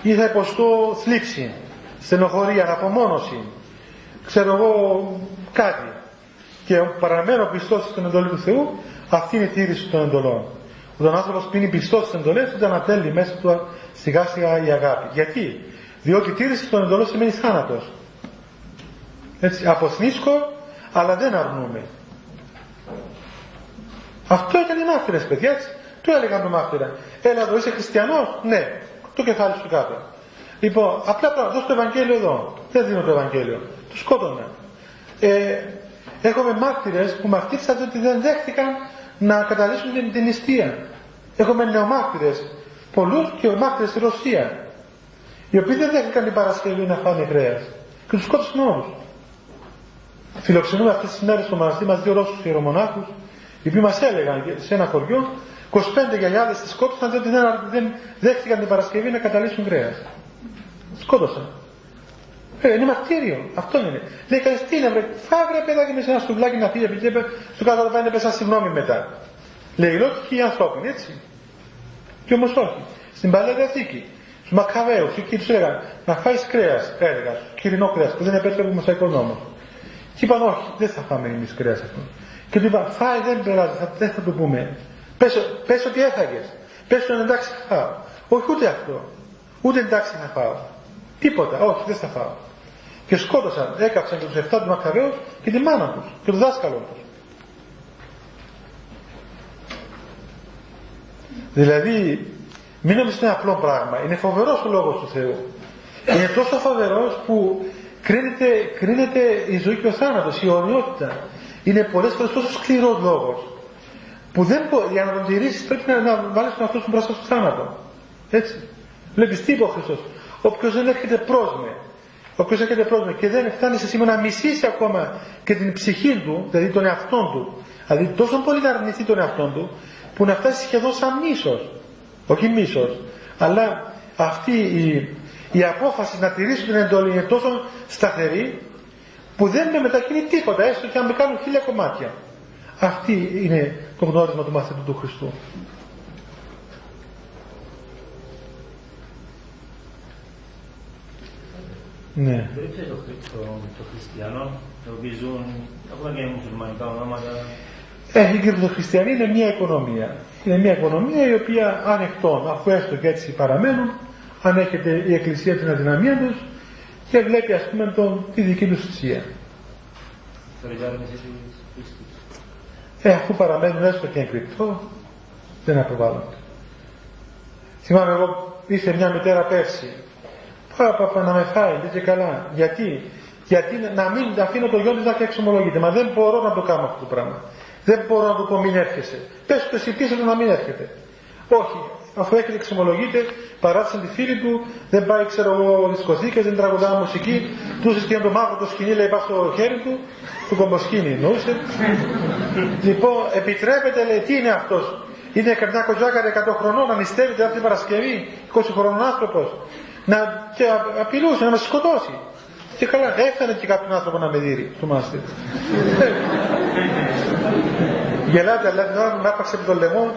ή θα υποστώ θλίψη στενοχωρία, απομόνωση, ξέρω εγώ κάτι και παραμένω πιστός στην εντολή του Θεού, αυτή είναι η τήρηση των εντολών. Όταν ο άνθρωπος πίνει πιστός στις εντολές, τότε ανατέλει μέσα του σιγά σιγά η αγάπη. Γιατί; Διότι η τήρηση των εντολών σημαίνει θάνατος. Έτσι, αποθνίσκω, αλλά δεν αρνούμε. Αυτό ήταν οι μάρτυρες, παιδιά, έτσι. Το έλεγαν το μάρτυρα. Έλα εδώ, είσαι χριστιανός, ναι. Το κεφάλι σου κάτω. Λοιπόν, απλά πράγματα, δώσ' το Ευαγγέλιο εδώ. Δεν δίνω το Ευαγγέλιο. Του σκότωνα. Ε, έχουμε μάρτυρες που μαρτύρησαν ότι δεν δέχτηκαν να καταλήξουν την, την νηστεία. Έχουμε νεομάρτυρες, πολλούς και μάρτυρες στη Ρωσία, οι οποίοι δεν δέχτηκαν την Παρασκευή να φάνε κρέας. Και τους σκότωσαν όλους. Φιλοξενούμε αυτές τις μέρες στο μοναστή μας δύο Ρώσους ιερομονάχους, οι οποίοι μας έλεγαν σε ένα χωριό 25 γιαγιάδες τις σκότωσαν διότι δεν, δεν δέχτηκαν την Παρασκευή να καταλήξουν κρέας. Σκότωσαν. Ε, είναι μαρτύριο. Αυτό είναι. Λέει κανείς τι είναι, βρε. Φάβρε παιδάκι με σε ένα στουβλάκι να φύγει επειδή στο κάτω να πάει να πέσα συγγνώμη μετά. Λέει λόγοι οι ανθρώπινοι, έτσι. Και όμως όχι. Στην παλιά διαθήκη, στους Μακαβαίους, εκεί τους έλεγαν να φάεις κρέας, έλεγα, κυρινό κρέας που δεν επέτρεπε ο Μωσαϊκό νόμο. Και είπαν όχι, δεν θα φάμε εμείς κρέας αυτό. Και του είπαν φάει, δεν περάζει, θα, δεν θα το πούμε. Πες ότι έφαγες. Πες ότι εντάξει θα φάω. Όχι ούτε αυτό. Ούτε εντάξει θα φάω. Τίποτα, όχι, δεν θα φάω. Και σκότωσαν, έκαψαν και τους 7 τους Μακαβαίου και τη μάνα τους και τον δάσκαλο τους. Δηλαδή, μην νομίζετε είναι απλό πράγμα. Είναι φοβερός ο λόγος του Θεού. Είναι τόσο φοβερός που κρίνεται, κρίνεται η ζωή και ο θάνατος, η αιωνιότητα. Είναι πολλές φορές τόσο σκληρός λόγος. Που δεν μπορεί, για να τον τηρήσεις πρέπει να, να βάλεις τον εαυτό σου μπροστά στο θάνατο. Έτσι. Βλέπεις τι είπε ο Χριστός. Όποιος δεν έρχεται προς με, όποιο έρχεται προ με και δεν φτάνει σε σήμερα να μισήσει ακόμα και την ψυχή του, δηλαδή τον εαυτό του, δηλαδή τόσο πολύ να αρνηθεί τον εαυτό του, που να φτάσει σχεδόν σαν μίσος. Όχι μίσος, αλλά αυτή η, η απόφαση να τηρήσει την εντολή είναι τόσο σταθερή, που δεν με μετακινεί τίποτα, έστω και αν με κάνουν χίλια κομμάτια. Αυτή είναι το γνώρισμα του μαθητού του Χριστού. Ναι. Περίπτωση το, το, το χριστιανό, το οποίο ζουν, ακόμα και μουσουλμανικά ονόματα. Ε, η κρυπτοχριστιανή είναι μια οικονομία. Είναι μια οικονομία η οποία ανεκτών, αφού έστω και έτσι παραμένουν, ανέχεται η Εκκλησία την αδυναμία τους και βλέπει ας πούμε τον, τη δική τους θυσία. Ε, αφού παραμένουν έστω και εγκρυπτό, δεν αποβάλλονται. Θυμάμαι εγώ, ήρθε μια μητέρα πέρσι. Πάπα, να με φάει, δεν και καλά. Γιατί, γιατί να μην αφήνω το γιο της να εξομολογείται. Μα δεν μπορώ να το κάνω αυτό το πράγμα. Δεν μπορώ να του πω μην έρχεσαι. Πες του εσύ πίσω να μην έρχεται. Όχι, αφού έρχεται εξομολογείται, παράτησε τη φίλη του, δεν πάει ξέρω εγώ δισκοθήκες, δεν τραγουδά μουσική, του και το μάγο το σκηνή λέει πάει στο χέρι του, του κομποσκίνη εννοούσε. λοιπόν, επιτρέπεται λέει, τι είναι αυτός, είναι καμιά κοζάκαρη 100 χρονών, να νηστεύεται αυτή την Παρασκευή, 20 χρονών άνθρωπος. Να, και απειλούσε να μας σκοτώσει. Και καλά, έφτανε και κάποιον άνθρωπο να με δει στο μάστερ. Γελάτε, αλλά την ώρα που με άπαξε από το λαιμό.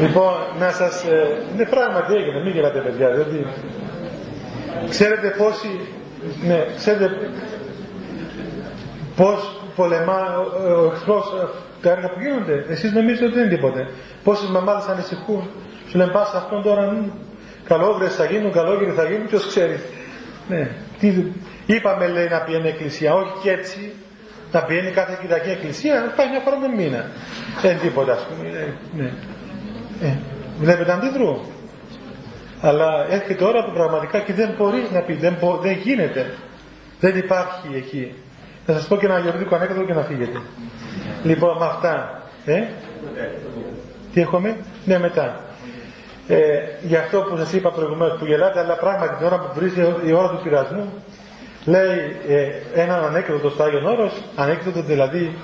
Λοιπόν, να σας... Ε, είναι πράγματι έγινε, μην γελάτε παιδιά, διότι... Ξέρετε πόσοι... Ναι, ξέρετε πώς πολεμά ο εχθρός ε, τα έργα που γίνονται. Εσείς νομίζετε ότι δεν είναι τίποτε. Πόσες μαμάδες ανησυχούν. Σου λένε πας αυτόν τώρα καλόγρες θα γίνουν, καλόγρες θα γίνουν, ποιος ξέρει. Ναι. Τι, είπαμε λέει να πηγαίνει εκκλησία, όχι και έτσι. Να πηγαίνει κάθε κυριακή εκκλησία, πάει μια φορά με μήνα. Δεν τίποτα ας πούμε. Ε, ναι. Ε, βλέπετε αντιδρού. Αλλά έρχεται ώρα που πραγματικά και δεν μπορεί να πει, δεν, δεν γίνεται. Δεν υπάρχει εκεί. Θα σας πω και ένα γεωργικό ανέκδοτο και να φύγετε. Λοιπόν, με αυτά. Ε, τι έχουμε, ναι μετά. Ε, για αυτό που σας είπα προηγουμένως που γελάτε, αλλά πράγματι την ώρα που βρίζει η ώρα του πειρασμού, λέει ε, έναν ανέκδοτο στο Άγιον Όρος, ανέκδοτο δηλαδή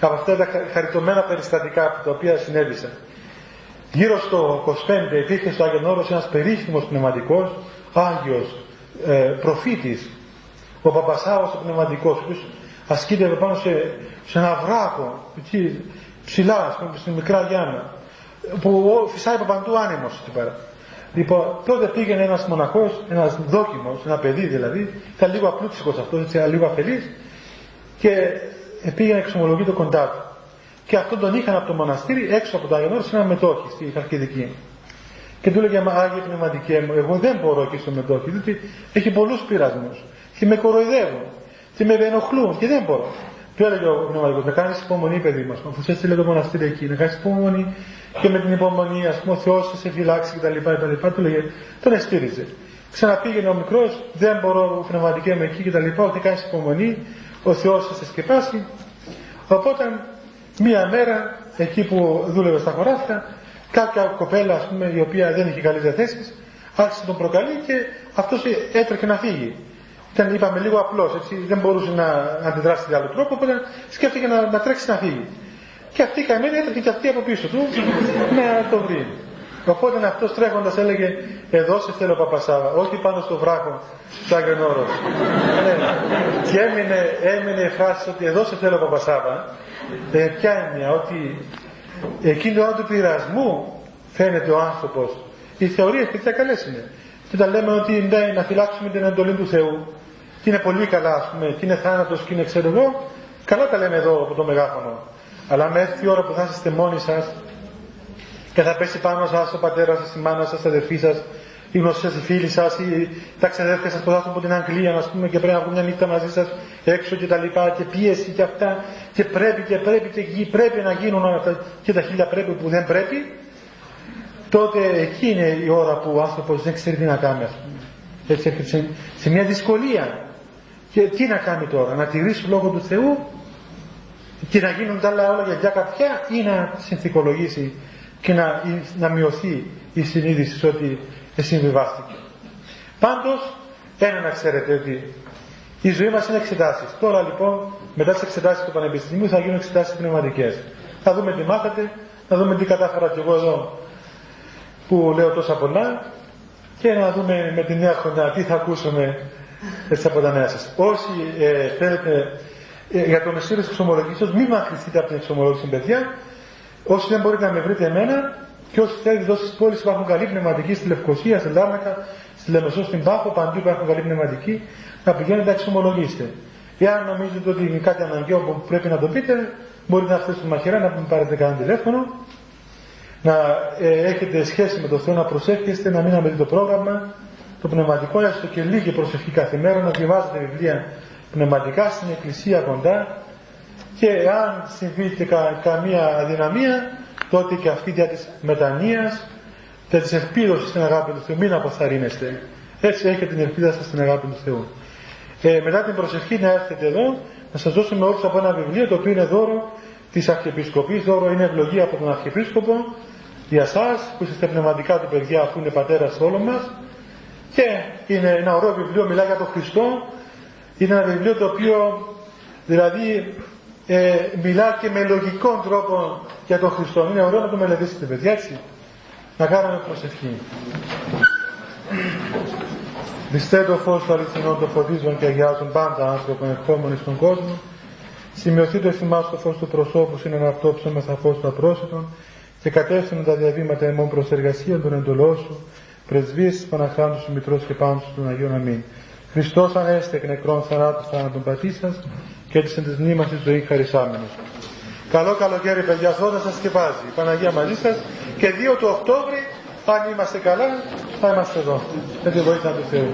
από αυτά τα χαριτωμένα περιστατικά τα οποία συνέβησαν. Γύρω στο 25 υπήρχε στο Άγιον Όρος ένας περίφημος πνευματικός, Άγιος, ε, προφήτης, ο Παπασάος ο πνευματικός, ο οποίος ασκείται πάνω σε, σε ένα βράχο, εκεί ψηλά, πούμε, στην μικρά Γιάννα, που φυσάει από παντού άνεμος εκεί πέρα. Λοιπόν, τότε πήγαινε ένας μοναχός, ένας δόκιμος, ένα παιδί δηλαδή, ήταν λίγο απλούτσικος αυτός, έτσι, λίγο αφελής, και πήγαινε εξομολογείται κοντά του και αυτόν τον είχαν από το μοναστήρι έξω από το Άγιον σε ένα μετόχι στη Χαλκιδική. Και του έλεγε Μα Άγιε Πνευματικέ μου, εγώ δεν μπορώ εκεί στο μετόχι, διότι έχει πολλούς πειρασμούς. Και με κοροϊδεύουν. Και με ενοχλούν και δεν μπορώ. Του έλεγε ο Πνευματικός, να κάνεις υπομονή, παιδί μας, αφού σε έστειλε το μοναστήρι εκεί, να κάνεις υπομονή και με την υπομονή, ας πούμε, ο Θεός θα σε φυλάξει κτλ. κτλ. Του λέγε, τον εστήριζε. Ξαναπήγαινε ο μικρός, δεν μπορώ πνευματικέ με εκεί κτλ. Ότι κάνεις υπομονή, ο Θεός θα σε σκεπάσει. Οπότε Μία μέρα, εκεί που δούλευε στα χωράφια, κάποια κοπέλα, ας πούμε, η οποία δεν είχε καλές διαθέσεις, άρχισε να τον προκαλεί και αυτός έτρεχε να φύγει. Ήταν, είπαμε, λίγο απλός, έτσι, δεν μπορούσε να, να αντιδράσει με άλλο τρόπο, οπότε σκέφτηκε να, να τρέξει να φύγει. Και αυτή η καημένη έτρεχε και αυτή από πίσω του να το βρει. Οπότε αυτός τρέχοντας έλεγε: Εδώ σε θέλω Παπασάβα, όχι πάνω στο βράχο του Άγιον Όρος. ναι. Και έμεινε, έμεινε η φράση ότι εδώ σε θέλω Παπασάβα, ε, ποια έννοια, ότι εκείνη την ώρα του πειρασμού φαίνεται ο άνθρωπος. Οι θεωρίες παιδιά καλές είναι. Και όταν λέμε ότι ναι, να φυλάξουμε την εντολή του Θεού, και είναι πολύ καλά, ας πούμε, και είναι θάνατος και είναι ξέρω εγώ, καλά τα λέμε εδώ από το μεγάφωνο. Αλλά με έρθει η ώρα που θα είστε μόνοι σας και θα πέσει πάνω σας ο πατέρας σας, η μάνα σας, η αδερφή σας, οι γνωστοί σα, οι φίλοι σας, ή τα ξαδέρφια σας που θα από την Αγγλία, ας πούμε, και πρέπει να βγουν μια νύχτα μαζί σας έξω και τα λοιπά, και πίεση και αυτά, και πρέπει και πρέπει και πρέπει να γίνουν όλα αυτά, και τα χίλια πρέπει που δεν πρέπει, τότε εκεί είναι η ώρα που ο άνθρωπος δεν ξέρει τι να κάνει, ας πούμε. Έτσι έρχεται σε, μια δυσκολία. Και τι να κάνει τώρα, να τηρήσει λόγο του Θεού και να γίνουν τα άλλα όλα για κάποια ή να συνθηκολογήσει και να, να μειωθεί η συνείδηση ότι συμβιβάστηκε. Πάντως, ένα να ξέρετε ότι η ζωή μας είναι εξετάσεις. Τώρα λοιπόν, μετά τις εξετάσεις του Πανεπιστημίου θα γίνουν εξετάσεις πνευματικές. Θα δούμε τι μάθατε, θα δούμε τι κατάφερα κι εγώ εδώ που λέω τόσα πολλά και να δούμε με τη νέα χρονιά τι θα ακούσουμε έτσι από τα νέα σας. Όσοι ε, θέλετε ε, για το μεσήριο της εξομολογήσεως, μην μακρυθείτε από την εξομολόγηση παιδιά. Όσοι δεν μπορείτε να με βρείτε εμένα, και όσοι θέλετε εδώ στις πόλεις υπάρχουν καλή πνευματική στη Λευκοσία, στη Λάρνακα, στη Λεμεσό, στην Πάχο, παντού υπάρχουν καλή πνευματική, να πηγαίνετε να εξομολογήσετε. Εάν νομίζετε ότι είναι κάτι αναγκαίο που πρέπει να το πείτε, μπορείτε να φτάσετε μαχαιρά, να μην πάρετε κανένα τηλέφωνο, να ε, έχετε σχέση με το Θεό, να προσέχεστε, να μην αμετεί το πρόγραμμα, το πνευματικό, έστω και λίγη προσευχή κάθε μέρα, να διαβάζετε βιβλία πνευματικά στην εκκλησία κοντά και αν συμβεί και καμία αδυναμία, τότε και αυτή για της μετανοίας και της ελπίδωσης στην αγάπη του Θεού, μην αποθαρρύνεστε. Έτσι έχετε την ελπίδα σας στην αγάπη του Θεού. Ε, μετά την προσευχή να έρθετε εδώ, να σας δώσουμε όλους από ένα βιβλίο το οποίο είναι δώρο της Αρχιεπισκοπής, δώρο είναι ευλογία από τον Αρχιεπίσκοπο για σας που είστε πνευματικά του παιδιά αφού είναι πατέρας όλων μας και είναι ένα ωραίο βιβλίο, μιλάει για τον Χριστό είναι ένα βιβλίο το οποίο δηλαδή ε, μιλά και με λογικό τρόπο για τον Χριστό. Είναι ωραίο να το μελετήσετε παιδιά έτσι. Να κάνουμε προσευχή. Διστέ το φως του αληθινών το φωτίζουν και αγιάζουν πάντα άνθρωπο ερχόμενοι στον κόσμο. Σημειωθεί το θυμάς το φως του προσώπου είναι ένα αυτό ψώμεθα φως του απρόσιτων και κατεύθυνον τα διαβήματα εμών προς εργασία των εντολών σου, πρεσβείες της Παναχράντου σου Μητρός και πάνω σου των Αγίων Αμήν. Χριστός ανέστε εκ νεκρών θανάτου θάνατον πατήσας και έτσι εν της μνήμας της ζωής χαρισάμενος. Καλό καλοκαίρι παιδιά, αυτό θα σας σκεπάζει. Η Παναγία μαζί σας και 2 του Οκτώβρη, αν είμαστε καλά, θα είμαστε εδώ. Με τη βοήθεια του Θεού.